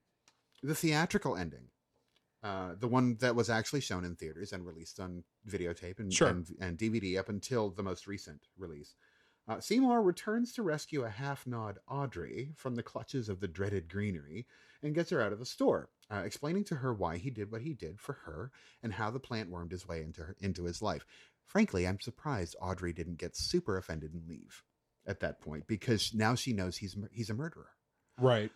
the theatrical ending, uh, the one that was actually shown in theaters and released on videotape and, Sure. and, and DVD up until the most recent release. Uh, Seymour returns to rescue a half-gnawed Audrey from the clutches of the dreaded greenery and gets her out of the store, uh, explaining to her why he did what he did for her and how the plant wormed his way into her, into his life. Frankly, I'm surprised Audrey didn't get super offended and leave at that point because now she knows he's he's a murderer. Right.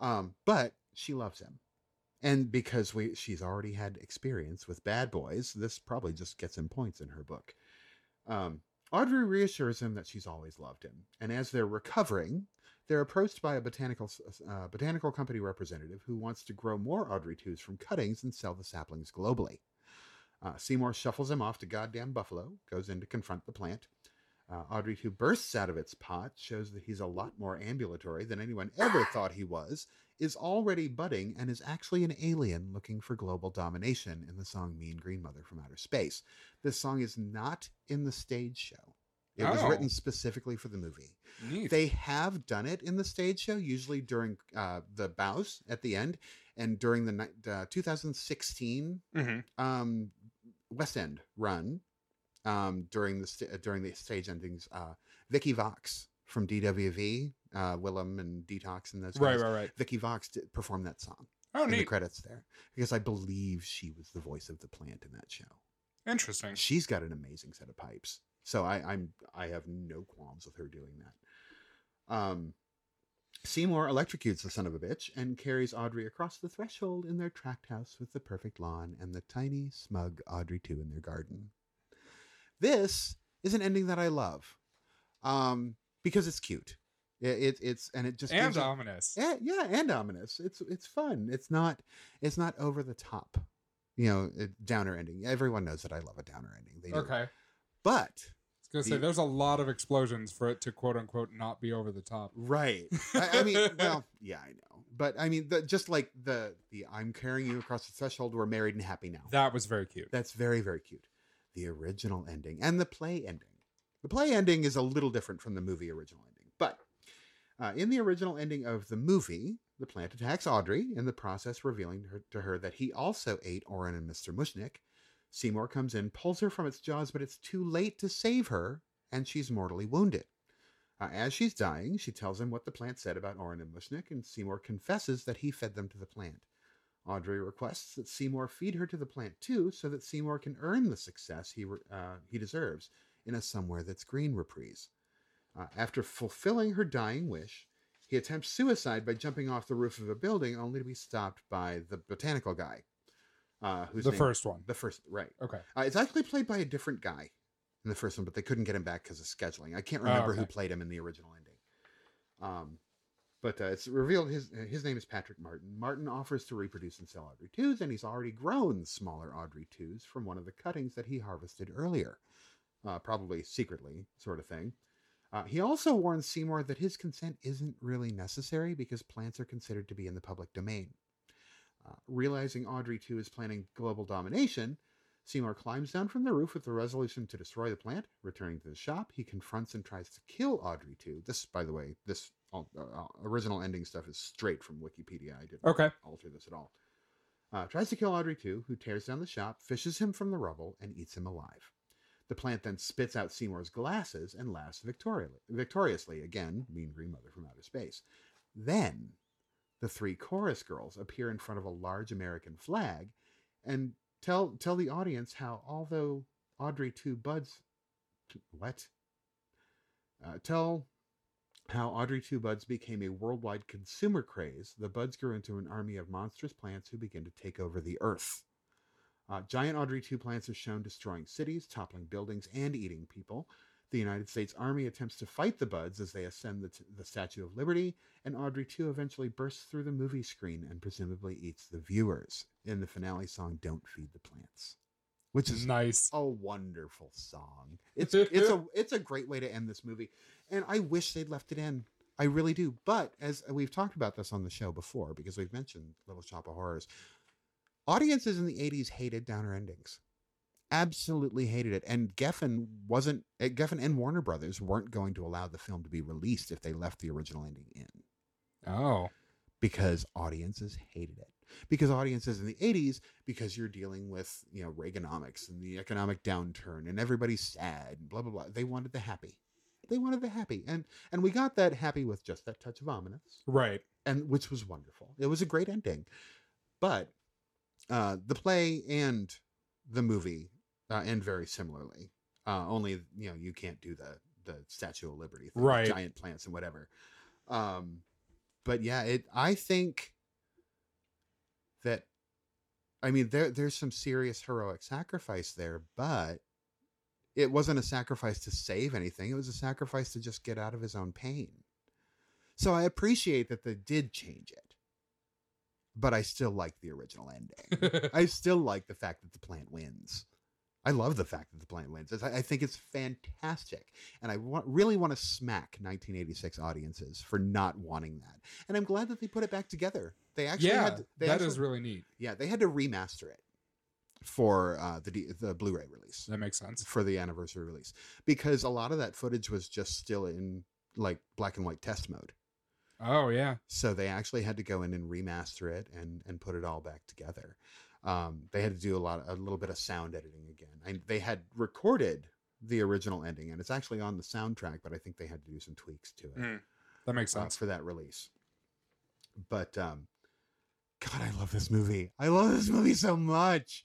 Um, but she loves him. And because we she's already had experience with bad boys, this probably just gets him points in her book. Um, Audrey reassures him that she's always loved him, and as they're recovering, they're approached by a botanical uh, botanical company representative who wants to grow more Audrey twos from cuttings and sell the saplings globally. Uh, Seymour shuffles him off to goddamn Buffalo, goes in to confront the plant. Uh, Audrey 2 bursts out of its pot, shows that he's a lot more ambulatory than anyone ever thought he was, is already budding, and is actually an alien looking for global domination in the song Mean Green Mother from Outer Space. This song is not in the stage show. It was Oh. written specifically for the movie. Neat. They have done it in the stage show, usually during uh, the bows at the end, and during the uh, 2016 hmm um, West End run um, during the sta- during the stage endings. Uh, Vicky Vox from DWV, uh, Willam and Detox and those Right, guys. right, right. right. Vicky Vox did perform that song Oh, in the credits there because I believe she was the voice of the plant in that show. Interesting. She's got an amazing set of pipes, so I, I'm I have no qualms with her doing that. Um, Seymour electrocutes the son of a bitch and carries Audrey across the threshold in their tract house with the perfect lawn and the tiny, smug Audrey too in their garden. This is an ending that I love, um, because it's cute. It, it it's and it just And ominous. yeah, yeah, and ominous. It's it's fun. It's not it's not over the top. You know, it, downer ending. Everyone knows that I love a downer ending. They do. Okay. But I was gonna say there's a lot of explosions for it to quote unquote not be over the top. right. I, I mean, [LAUGHS] well, yeah, I know. But I mean, the, just like the the I'm carrying you across the threshold. We're married and happy now. That was very cute. That's very very cute. The original ending and the play ending. The play ending is a little different from the movie original ending, but uh, in the original ending of the movie, the plant attacks Audrey, in the process revealing to her, to her that he also ate Orin and Mr. Mushnik. Seymour comes in, pulls her from its jaws, but it's too late to save her, and she's mortally wounded. Uh, as she's dying, she tells him what the plant said about Orin and Mushnik, and Seymour confesses that he fed them to the plant. Audrey requests that Seymour feed her to the plant too, so that Seymour can earn the success he uh, he deserves in a somewhere that's green reprise. Uh, after fulfilling her dying wish, he attempts suicide by jumping off the roof of a building, only to be stopped by the botanical guy. Uh, who's the first one. the first, right? Okay. Uh, it's actually played by a different guy in the first one, but they couldn't get him back because of scheduling. I can't Oh, remember who played him in the original ending. Um, but uh, it's revealed his his name is Patrick Martin. Martin offers to reproduce and sell Audrey twos, and he's already grown smaller Audrey twos from one of the cuttings that he harvested earlier, uh, probably secretly, sort of thing. Uh, he also warns Seymour that his consent isn't really necessary because plants are considered to be in the public domain. Uh, realizing Audrey 2 is planning global domination, Seymour climbs down from the roof with the resolution to destroy the plant. Returning to the shop, he confronts and tries to kill Audrey 2. This, by the way, this uh, uh, original ending stuff is straight from Wikipedia. I didn't Okay. alter this at all. Uh, tries to kill Audrey 2, who tears down the shop, fishes him from the rubble, and eats him alive. The plant then spits out Seymour's glasses and laughs victori- victoriously. Again, Mean Green Mother from Outer Space. Then, the three chorus girls appear in front of a large American flag, and tell tell the audience how although Audrey two buds what uh, tell how Audrey two buds became a worldwide consumer craze. The buds grew into an army of monstrous plants who begin to take over the earth. Uh, giant Audrey 2 plants are shown destroying cities, toppling buildings, and eating people. The United States Army attempts to fight the Buds as they ascend the, t- the Statue of Liberty, and Audrey 2 eventually bursts through the movie screen and presumably eats the viewers in the finale song Don't Feed the Plants, which is nice. a wonderful song. It's it's a it's a great way to end this movie, and I wish they'd left it in. I really do. But as we've talked about this on the show before, because we've mentioned Little Shop of Horrors, audiences in the '80s hated downer endings, absolutely hated it, and Geffen wasn't. eh, Geffen and Warner Brothers weren't going to allow the film to be released if they left the original ending in Oh. because audiences hated it. Because audiences in the 80s, because you're dealing with, you know, Reaganomics and the economic downturn and everybody's sad and blah blah blah. They wanted the happy. They wanted the happy. And and we got that happy with just that touch of ominous. Right. And which was wonderful. It was a great ending. But uh the play and the movie uh, end very similarly. Uh only, you know, you can't do the the Statue of Liberty thing, Right. giant plants and whatever. Um but yeah, it I think that I mean there there's some serious heroic sacrifice there, but it wasn't a sacrifice to save anything. It was a sacrifice to just get out of his own pain. So I appreciate that they did change it. But I still like the original ending. [LAUGHS] I still like the fact that the plant wins. I love the fact that the plant wins. I, think it's fantastic, and I wa- really want to smack 1986 audiences for not wanting that. And I'm glad that they put it back together. They actually yeah, had they that actually, is really neat. yeah they had to remaster it for uh, the D- the Blu-ray release That makes sense. for the anniversary release because a lot of that footage was just still in like black and white test mode. Oh yeah. So they actually had to go in and remaster it and and put it all back together. Um, they had to do a lot, a little bit of sound editing again. And they had recorded the original ending, and it's actually on the soundtrack. But I think they had to do some tweaks to it Mm, that makes uh, sense. for that release. But um, God, I love this movie. I love this movie so much.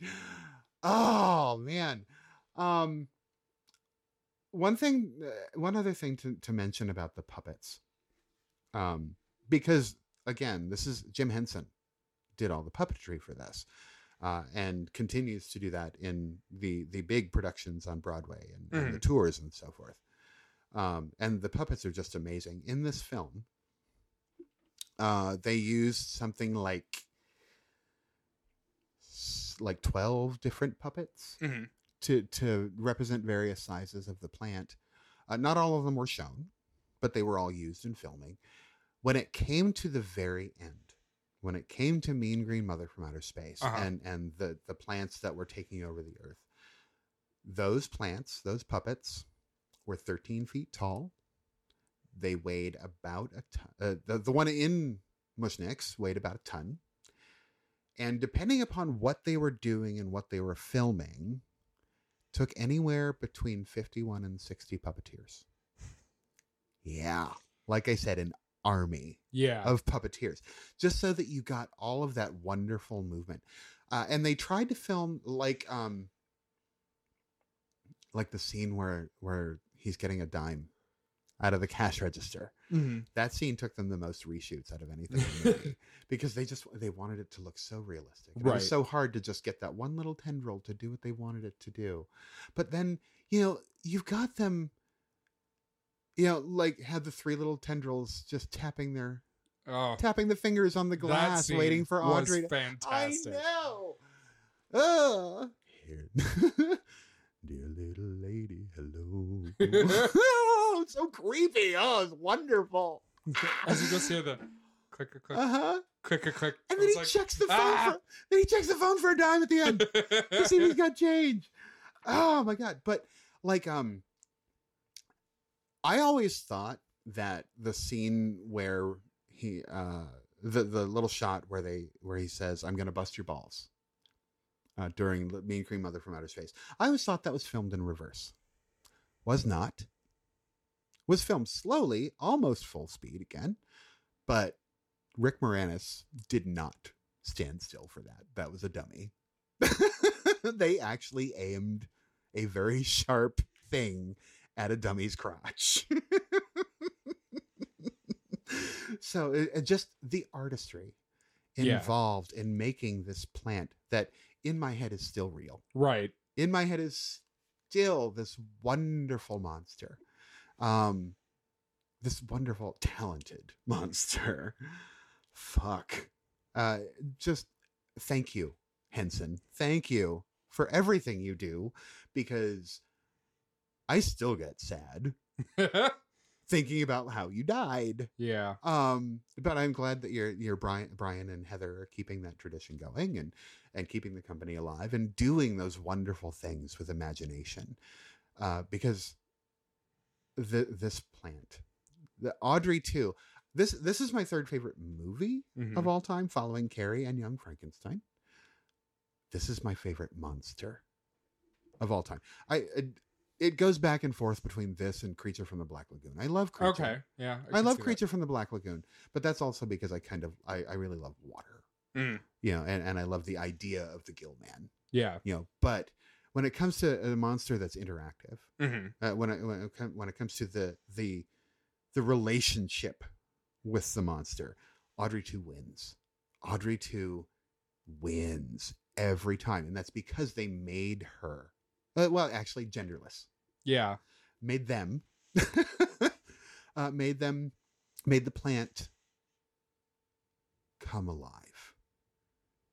Oh man. Um, one thing, uh, one other thing to, to mention about the puppets, um, because again, this is Jim Henson did all the puppetry for this, uh, and continues to do that in the the big productions on Broadway and, and the tours and so forth. Um, and the puppets are just amazing in this film. Uh, they used something like like twelve different puppets Mhm. to to represent various sizes of the plant. Uh, not all of them were shown, but they were all used in filming. When it came to the very end, when it came to Mean Green Mother from Outer Space Uh-huh. and and the the plants that were taking over the Earth, those plants, those puppets, were 13 feet tall. They weighed about a ton. Uh, the the one in Mushniks weighed about a ton. And depending upon what they were doing and what they were filming, took anywhere between 51 and 60 puppeteers. Yeah. Like I said, an army Yeah. of puppeteers, just so that you got all of that wonderful movement. Uh, and they tried to film like um like the scene where where he's getting a dime out of the cash register. Mhm. That scene took them the most reshoots out of anything the movie [LAUGHS] because they just they wanted it to look so realistic. And It was so hard to just get that one little tendril to do what they wanted it to do. But then, you know, you've got them you know, like had the three little tendrils just tapping their Oh, tapping the fingers on the that glass scene waiting for Audrey to Fantastic. I know. Uh, here. [LAUGHS] Dear little lady, hello. oh, it's [LAUGHS] so creepy. Oh, it's wonderful. As you just hear the click, click, click, Uh huh. click, click, click. And then he It's checks the phone. "Ah!" For, then he checks the phone for a dime at the end to see if he's [LAUGHS] got change. Oh my god! But like, um, I always thought that the scene where he, uh, the the little shot where they where he says, "I'm gonna bust your balls," uh, during Li- Mean Green Mother from Outer Space, I always thought that was filmed in reverse. Was not. Was filmed slowly, almost full speed again, but Rick Moranis did not stand still for that. That was a dummy. [LAUGHS] they actually aimed a very sharp thing at a dummy's crotch. so it, it just the artistry Yeah. involved in making this plant that in my head is still real. Right. In my head is still this wonderful monster. Um this wonderful talented [LAUGHS] monster. Fuck. Uh just thank you, Henson. Thank you for everything you do because I still get sad [LAUGHS] thinking about how you died. yeah. Um, but I'm glad that you're you're Brian Brian and Heather are keeping that tradition going and and keeping the company alive and doing those wonderful things with imagination. Uh, because the this plant, the Audrey two. This this is my third favorite movie Mhm. of all time, following Carrie and Young Frankenstein. This is my favorite monster of all time. I it, goes back and forth between this and Creature from the Black Lagoon. I love Creature. Okay. Yeah. I, can love see that. Creature from the Black Lagoon, but that's also because I kind of I, I really love water. Mm. You know, and, and I love the idea of the Gill Man. Yeah. You know, but when it comes to a monster that's interactive, hmm uh, when it, when it when it comes to the the the relationship with the monster, Audrey two wins. Audrey two wins every time, and that's because they made her. Uh, well, actually, genderless Yeah. made them [LAUGHS] uh, made them made the plant come alive.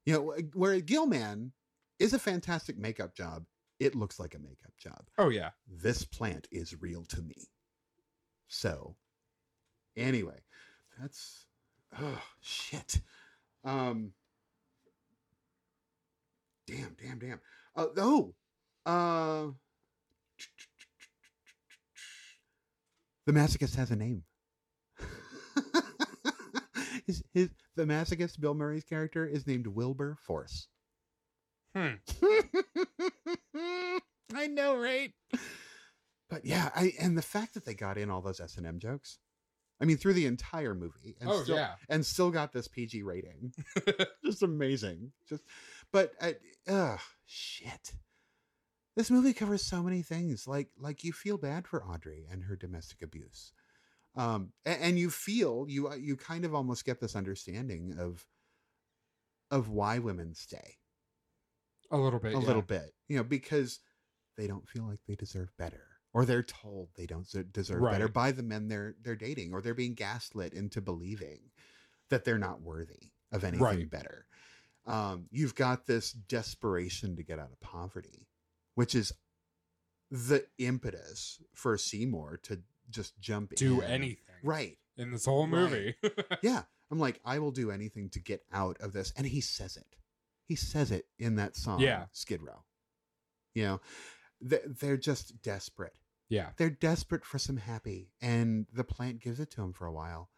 You know where Gill Man is a fantastic makeup job it looks like a makeup job. Oh yeah. this plant is real to me. So anyway that's oh shit. Um damn damn damn. Uh, oh uh the masochist has a name [LAUGHS] his, his the masochist bill murray's character is named wilbur force Hmm. [LAUGHS] I know, right? But yeah, I and the fact that they got in all those S and M jokes, I mean, through the entire movie, and Oh still, yeah. and still got this PG rating, [LAUGHS] just amazing. Just, but uh, ugh, shit. This movie covers so many things. Like, like you feel bad for Audrey and her domestic abuse, um, and, and you feel you you kind of almost get this understanding of of why women stay A little bit. a yeah. little bit, you know, because they don't feel like they deserve better, or they're told they don't deserve better by the men they're they're dating, or they're being gaslit into believing that they're not worthy of anything Right. better. Um, you've got this desperation to get out of poverty, which is the impetus for Seymour to just jump Do in. anything. right? In this whole movie. [LAUGHS] Yeah, I'm like, I will do anything to get out of this, and he says it. He says it in that song, Yeah. Skid Row. You know, they- they're just desperate. yeah. They're desperate for some happy, and the plant gives it to him for a while,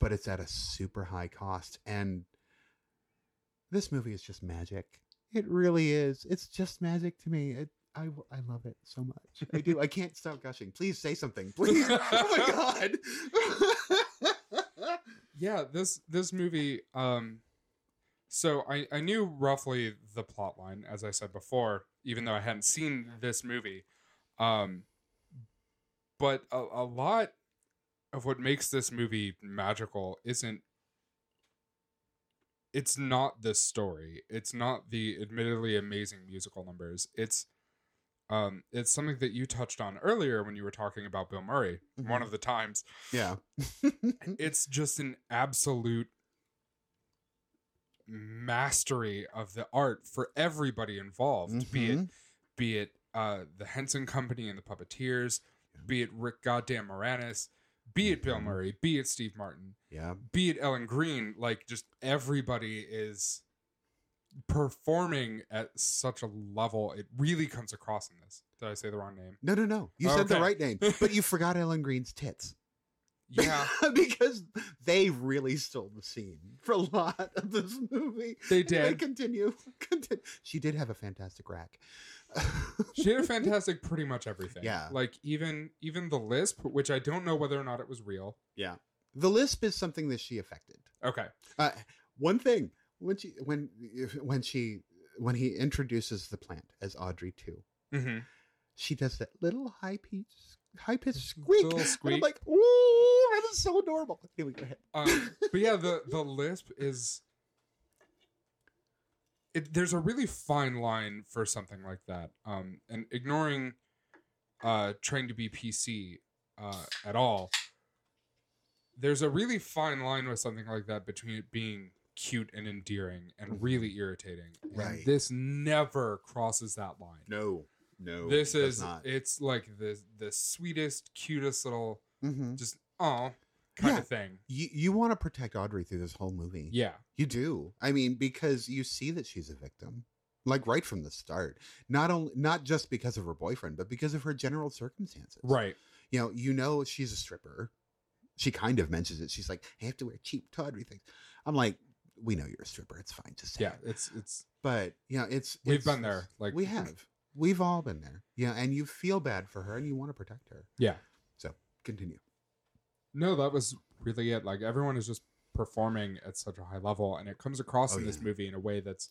but it's at a super high cost. And this movie is just magic. It really is. It's just magic to me. It, I, I love it so much. I do. I can't stop gushing. Please say something. Please. [LAUGHS] oh my god. [LAUGHS] yeah this this movie um so i i knew roughly the plot line as i said before even though i hadn't seen this movie um but a, a lot of what makes this movie magical isn't it's not the story it's not the admittedly amazing musical numbers it's um it's something that you touched on earlier when you were talking about bill murray one Mhm. of the times yeah. [LAUGHS] it's just an absolute mastery of the art for everybody involved be it Mhm. be it uh the henson company and the puppeteers be it rick goddamn moranis be it bill murray be it steve martin Yeah. be it ellen greene like just everybody is performing at such a level it really comes across in this did i say the wrong name No, no, no. You said the right name, but you [LAUGHS] forgot Ellen Greene's tits. yeah [LAUGHS] because they really stole the scene for a lot of this movie. they Anyway, did continue. [LAUGHS] continue. She did have a fantastic rack. [LAUGHS] she had a fantastic pretty much everything Yeah. like even even the lisp which i don't know whether or not it was real yeah. The lisp is something that she affected. okay Uh, one thing when she when when she when he introduces the plant as Audrey two, Mm-hmm. she does that little high pitch high pitched squeak. Little And I'm like, ooh, that is so adorable. Anyway, go ahead. Um, but yeah, [LAUGHS] the the lisp is. It, there's a really fine line for something like that, um, and ignoring uh, trying to be PC uh, at all. There's a really fine line with something like that between it being cute and endearing and really irritating. And Mm-hmm. Right. this never crosses that line. No, no. this is not. it's like the the sweetest, cutest little Mhm. just oh kind Yeah. of thing. You you want to protect Audrey through this whole movie. Yeah. You do. I mean, because you see that she's a victim, like right from the start. Not only not just because of her boyfriend, but because of her general circumstances. Right. You know, you know she's a stripper. She kind of mentions it. She's like, I have to wear cheap tawdry things. I'm like, we know you're a stripper. It's fine. Just say Yeah. it. It's it's But you know, it's We've it's- been there, like- we have. We've all been there. Yeah, and you feel bad for her and you want to protect her. yeah. So continue. No, that was really it. Like everyone is just performing at such a high level, and it comes across Oh, in this movie in a way that's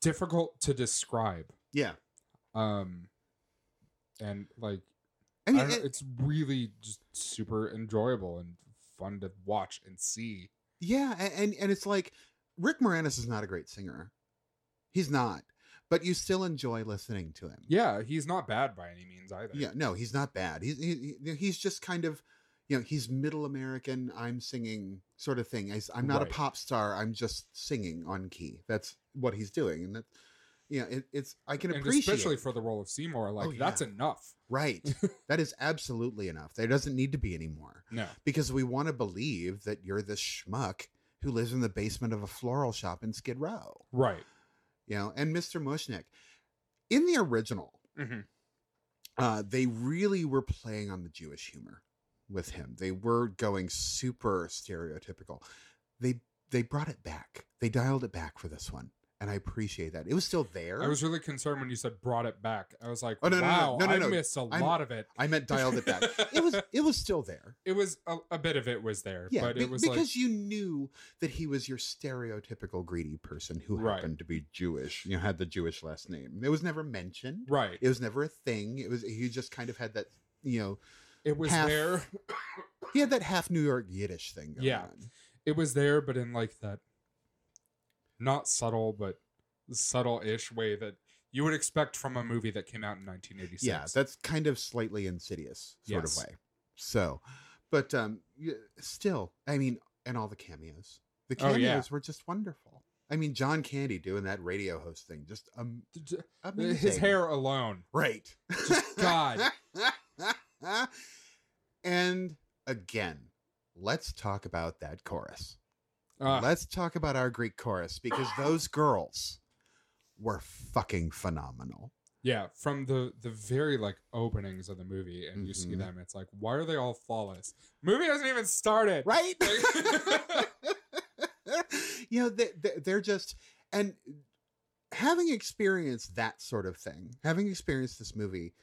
difficult to describe. Yeah. Um, and like I mean, it- it's really just super enjoyable and fun to watch and see. Yeah, and and it's like Rick Moranis is not a great singer. He's not, but you still enjoy listening to him. Yeah, he's not bad by any means either. Yeah, no, he's not bad. He's he, he- he's just kind of, you know, he's middle American. I'm singing sort of thing. I'm not Right. a pop star. I'm just singing on key. That's what he's doing, and that, you know, it, it's I can and appreciate. especially for the role of Seymour, like Oh, that's yeah. enough. right, [LAUGHS] that is absolutely enough. There doesn't need to be any more. No, because we want to believe that you're this schmuck who lives in the basement of a floral shop in Skid Row, right. you know. And Mr. Mushnik, in the original, hmm uh, they really were playing on the Jewish humor with him. They were going super stereotypical. They they brought it back. They dialed it back for this one, and I appreciate that. It was still there. I was really concerned when you said brought it back. I was like, Oh, no, no, no, wow, no, no, I missed a I'm- lot of it. I meant dialed it back. it was it was still there. [LAUGHS] It was a, a bit of it was there, Yeah, but it was because like you knew that he was your stereotypical greedy person who Right. happened to be Jewish. You know, had the Jewish last name. It was never mentioned. right. It was never a thing. It was he just kind of had that. You know, It was half- there. [COUGHS] he had that half New York Yiddish thing. Going Yeah. on. It was there, but in like that not subtle, but subtle-ish way that you would expect from a movie that came out in 1986. yeah. That's kind of slightly insidious sort Yes. of way. So, but um, still, I mean, and all the cameos. The Oh, cameos yeah. were just wonderful. I mean, John Candy doing that radio host thing, just um, amazing. his hair alone. Right. Just God. [LAUGHS] and again, let's talk about that chorus. Uh, let's talk about our Greek chorus because [LAUGHS] those girls were fucking phenomenal. yeah, from the the very like openings of the movie, and you see Mhm. them, it's like, why are they all flawless? Movie hasn't even started. Right? [LAUGHS] you know, they- they're just, and having experienced that sort of thing, having experienced this movie,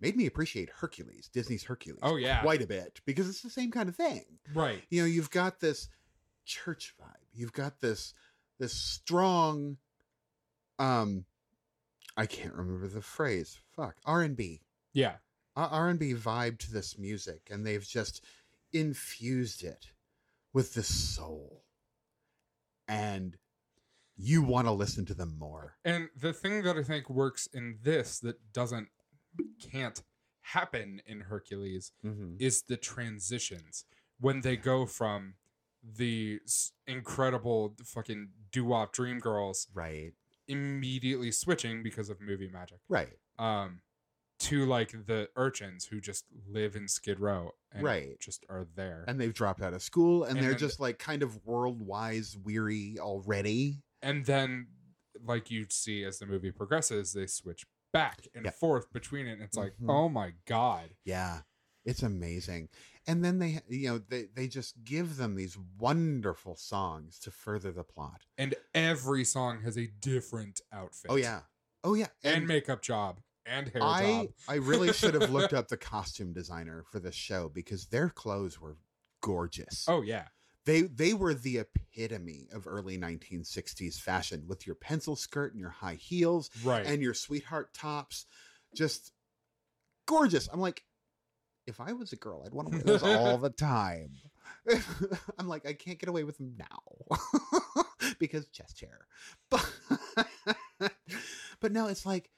made me appreciate Hercules, Disney's Hercules, Oh, yeah. quite a bit because it's the same kind of thing. Right. you know you've got this church vibe you've got this this strong um i can't remember the phrase fuck r&b Yeah. Uh, r&b vibe to this music and they've just infused it with the soul and you want to listen to them more And the thing that I think works in this that doesn't can't happen in Hercules mm-hmm. is the transitions. When they go from the incredible fucking doo-wop dream girls right. immediately switching because of movie magic right. um to like the urchins who just live in skid row and Right. just are there. And they've dropped out of school and, And they're just like kind of world-wise weary already. And then like you see as the movie progresses they switch back and Yeah. forth between it and it's like Mhm. oh my god Yeah, it's amazing. And then they, you know, they they just give them these wonderful songs to further the plot. and every song has a different outfit Oh yeah, oh yeah. and, makeup job and hair I job I really should have looked [LAUGHS] up the costume designer for this show because their clothes were gorgeous. oh yeah they they were the epitome of early 1960s fashion with your pencil skirt and your high heels Right. and your sweetheart tops. Just gorgeous. I'm like if i was a girl i'd want to wear those [LAUGHS] all the time. [LAUGHS] I'm like i can't get away with them now [LAUGHS] because chest hair. But but no it's like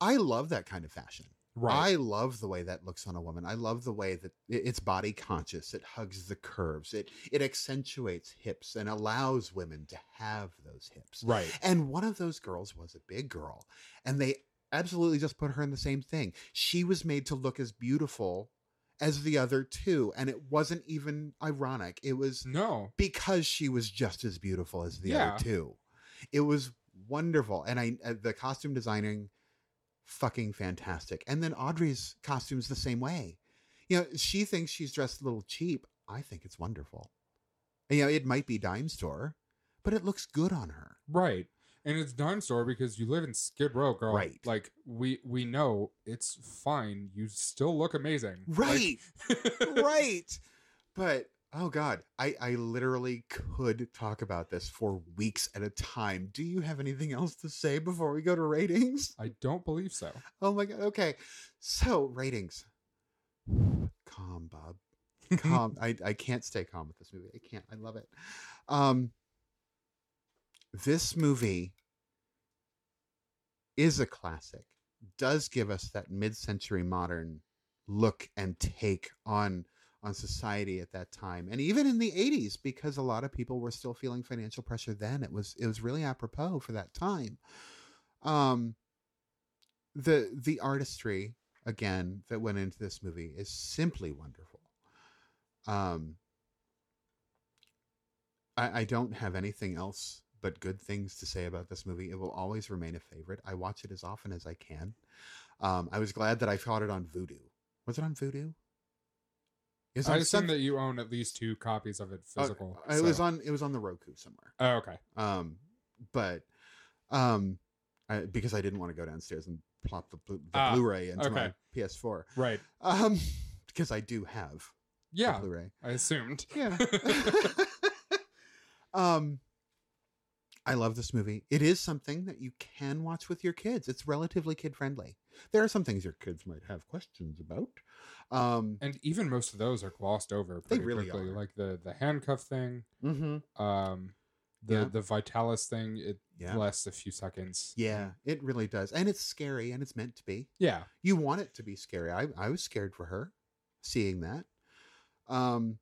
i love that kind of fashion right. I love the way that looks on a woman. I love the way that it's body conscious. It hugs the curves. It it accentuates hips and allows women to have those hips. right. And one of those girls was a big girl, and they absolutely just put her in the same thing. She was made to look as beautiful as the other two, and it wasn't even ironic. It was No. because she was just as beautiful as the Yeah. other two. It was wonderful, and I uh, the costume designing fucking fantastic. And then Audrey's costume's the same way. You know, she thinks she's dressed a little cheap. I think it's wonderful. And, you know, it might be dime store, but it looks good on her. Right. And it's dime store because you live in Skid Row, girl. Right. Like we we know it's fine. You still look amazing. Like- Right. [LAUGHS] right. But oh god, I I literally could talk about this for weeks at a time. Do you have anything else to say before we go to ratings? I don't believe so. Oh my god. Okay. So, ratings. Calm, Bob. Calm. [LAUGHS] I I can't stay calm with this movie. I can't. I love it. Um this movie is a classic. Does give us that mid-century modern look and take on on society at that time and even in the 80s because a lot of people were still feeling financial pressure then it was it was really apropos for that time um the the artistry again that went into this movie is simply wonderful um I, I don't have anything else but good things to say about this movie. It will always remain a favorite. I watch it as often as I can. Um, I was glad that I caught it on Vudu. Was it on Vudu? Is I assume that you own at least two copies of it physical. Uh, it was on. It was on the Roku somewhere. Oh, okay. Um, but um, I, because I didn't want to go downstairs and plop the, the Ah, Blu-ray into okay. my PS4. Right. Um, because I do have the Yeah. Blu-ray. I assumed. Yeah. [LAUGHS] [LAUGHS] um I love this movie. It is something that you can watch with your kids. It's relatively kid friendly. There are some things your kids might have questions about. Um and even most of those are glossed over They pretty really quickly. are. Like the the handcuff thing, mhm. um, the Yeah. the Vitalis thing. It yeah. lasts a few seconds. Yeah, it really does. And it's scary and it's meant to be. Yeah. You want it to be scary. I I was scared for her seeing that. Um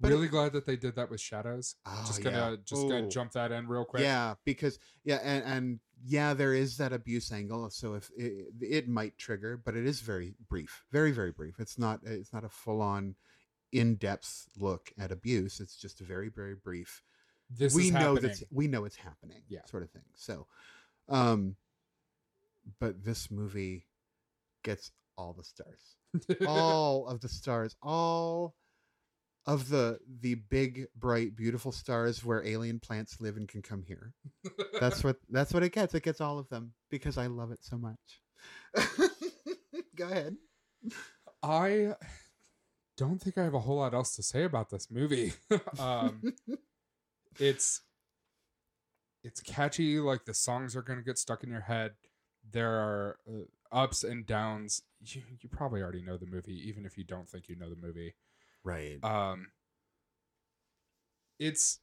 But really glad that they did that with shadows. oh, just gonna yeah. just Oh. gonna jump that in real quick. Yeah, because yeah, and and yeah, there is that abuse angle. So if it, it might trigger, but it is very brief, very very brief. It's not it's not a full on in depth look at abuse. It's just a very very brief. This we is know that we know it's happening. Yeah. sort of thing. So, um, but this movie gets all the stars, [LAUGHS] all of the stars, all of the the big bright beautiful stars where alien plants live and can come here that's what [LAUGHS] that's what it gets it gets all of them because i love it so much [LAUGHS] go ahead I don't think I have a whole lot else to say about this movie. [LAUGHS] um, it's it's catchy. Like the songs are gonna get stuck in your head. There are uh, ups and downs. You you probably already know the movie, even if you don't think you know the movie. Right Um, it's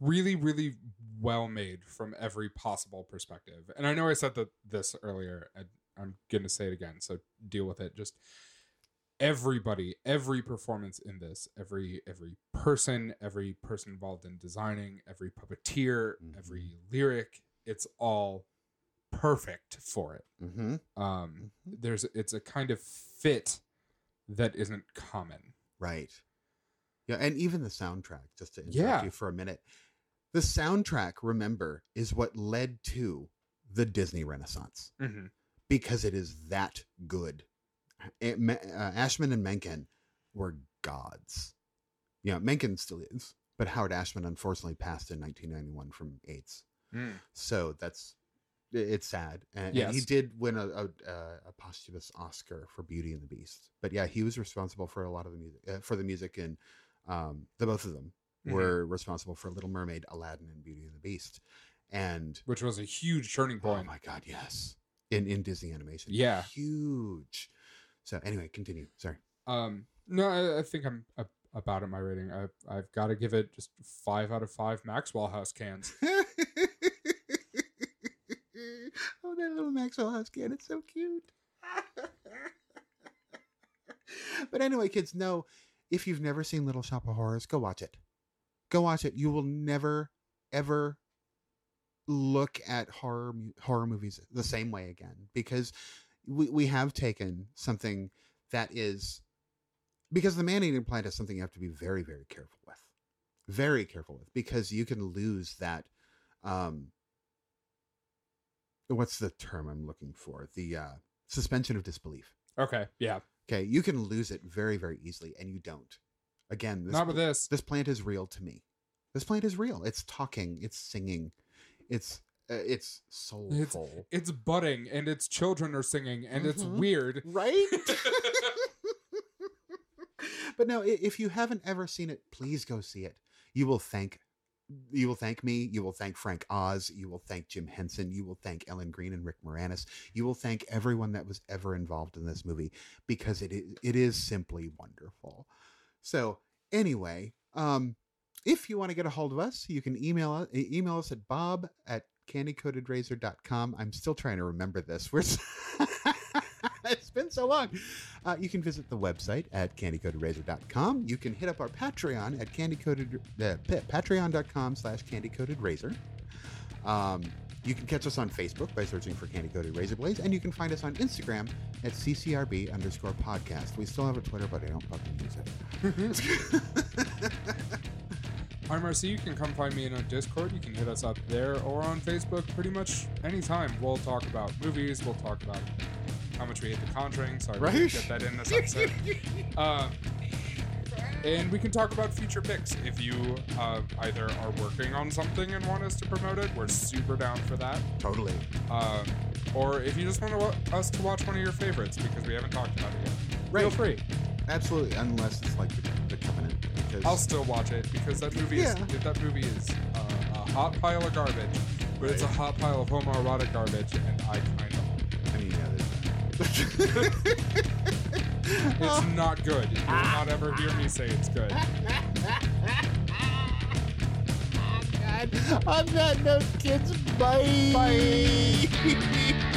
really, really well made from every possible perspective. And I know I said that this earlier, and I'm gonna say it again, so deal with it. Just everybody, every performance in this, every every person, every person involved in designing, every puppeteer, Mhm. every lyric, it's all perfect for it mm-hmm. um there's it's a kind of fit that isn't common right yeah and even the soundtrack just to interrupt Yeah. you for a minute the soundtrack remember is what led to the disney renaissance mm-hmm. because it is that good. It- uh, Ashman and Menken were gods. Yeah, Menken still is, but Howard Ashman unfortunately passed in 1991 from AIDS. So that's it's sad, and, and he did win a, a, a posthumous Oscar for Beauty and the Beast. But yeah, he was responsible for a lot of the music uh, for the music and Um, the both of them Mhm. were responsible for Little Mermaid, Aladdin, and Beauty and the Beast. And which was a huge turning point. oh my god, yes, in in Disney animation, Yeah. huge. So anyway, continue. Sorry. Um, no, I, I think I'm about at my rating. I've I've got to give it just five out of five Maxwell House cans. [LAUGHS] oh, that little Maxwell House can. It's so cute. [LAUGHS] but anyway, kids, no, if you've never seen Little Shop of Horrors, go watch it. Go watch it. You will never, ever look at horror horror movies the same way again because we, we have taken something that is because the man-eating plant is something you have to be very very careful with very careful with because you can lose that um what's the term i'm looking for? The uh suspension of disbelief. Okay, yeah, okay you can lose it very very easily and you don't. Again this, not with this. this plant is real to me. This plant is real. It's talking it's singing it's uh, it's soulful. It's it's, budding and its children are singing and it's Mhm. weird. right? [LAUGHS] [LAUGHS] But no if you haven't ever seen it please go see it. You will thank you will thank me you will thank frank oz you will thank jim henson you will thank ellen greene and rick moranis. You will thank everyone that was ever involved in this movie because it is, it is simply wonderful. So anyway um if you want to get a hold of us you can email us email us at bob at candycoatedrazor.com i'm still trying to remember this. We're [LAUGHS] [LAUGHS] it's been so long uh, you can visit the website at candycoatedrazor.com. You can hit up our Patreon at candycoated, uh, pa- patreon.com slash candycoatedrazor. Um, you can catch us on Facebook by searching for Candy Coated Razor Blades, and you can find us on Instagram at CCRB underscore podcast. We still have a Twitter, but I don't fucking use it. [LAUGHS] I'm RC. You can come find me in our Discord. You can hit us up there or on Facebook pretty much anytime. We'll talk about movies. We'll talk about how much we hate The Conjuring. Sorry, we Right? didn't get that in this episode. uh, and we can talk about future picks. If you uh, either are working on something and want us to promote it, we're super down for that. totally. Um, or if you just want to wa- us to watch one of your favorites because we haven't talked about it yet, feel free. Absolutely. Unless it's like the, the Covenant. Because I'll still watch it because that movie Yeah. is that movie is uh, a hot pile of garbage, but it's a hot pile of homoerotic garbage, and I kind it's not good. You will not ever hear me say it's good. On that note, kids, bye. Bye. [LAUGHS]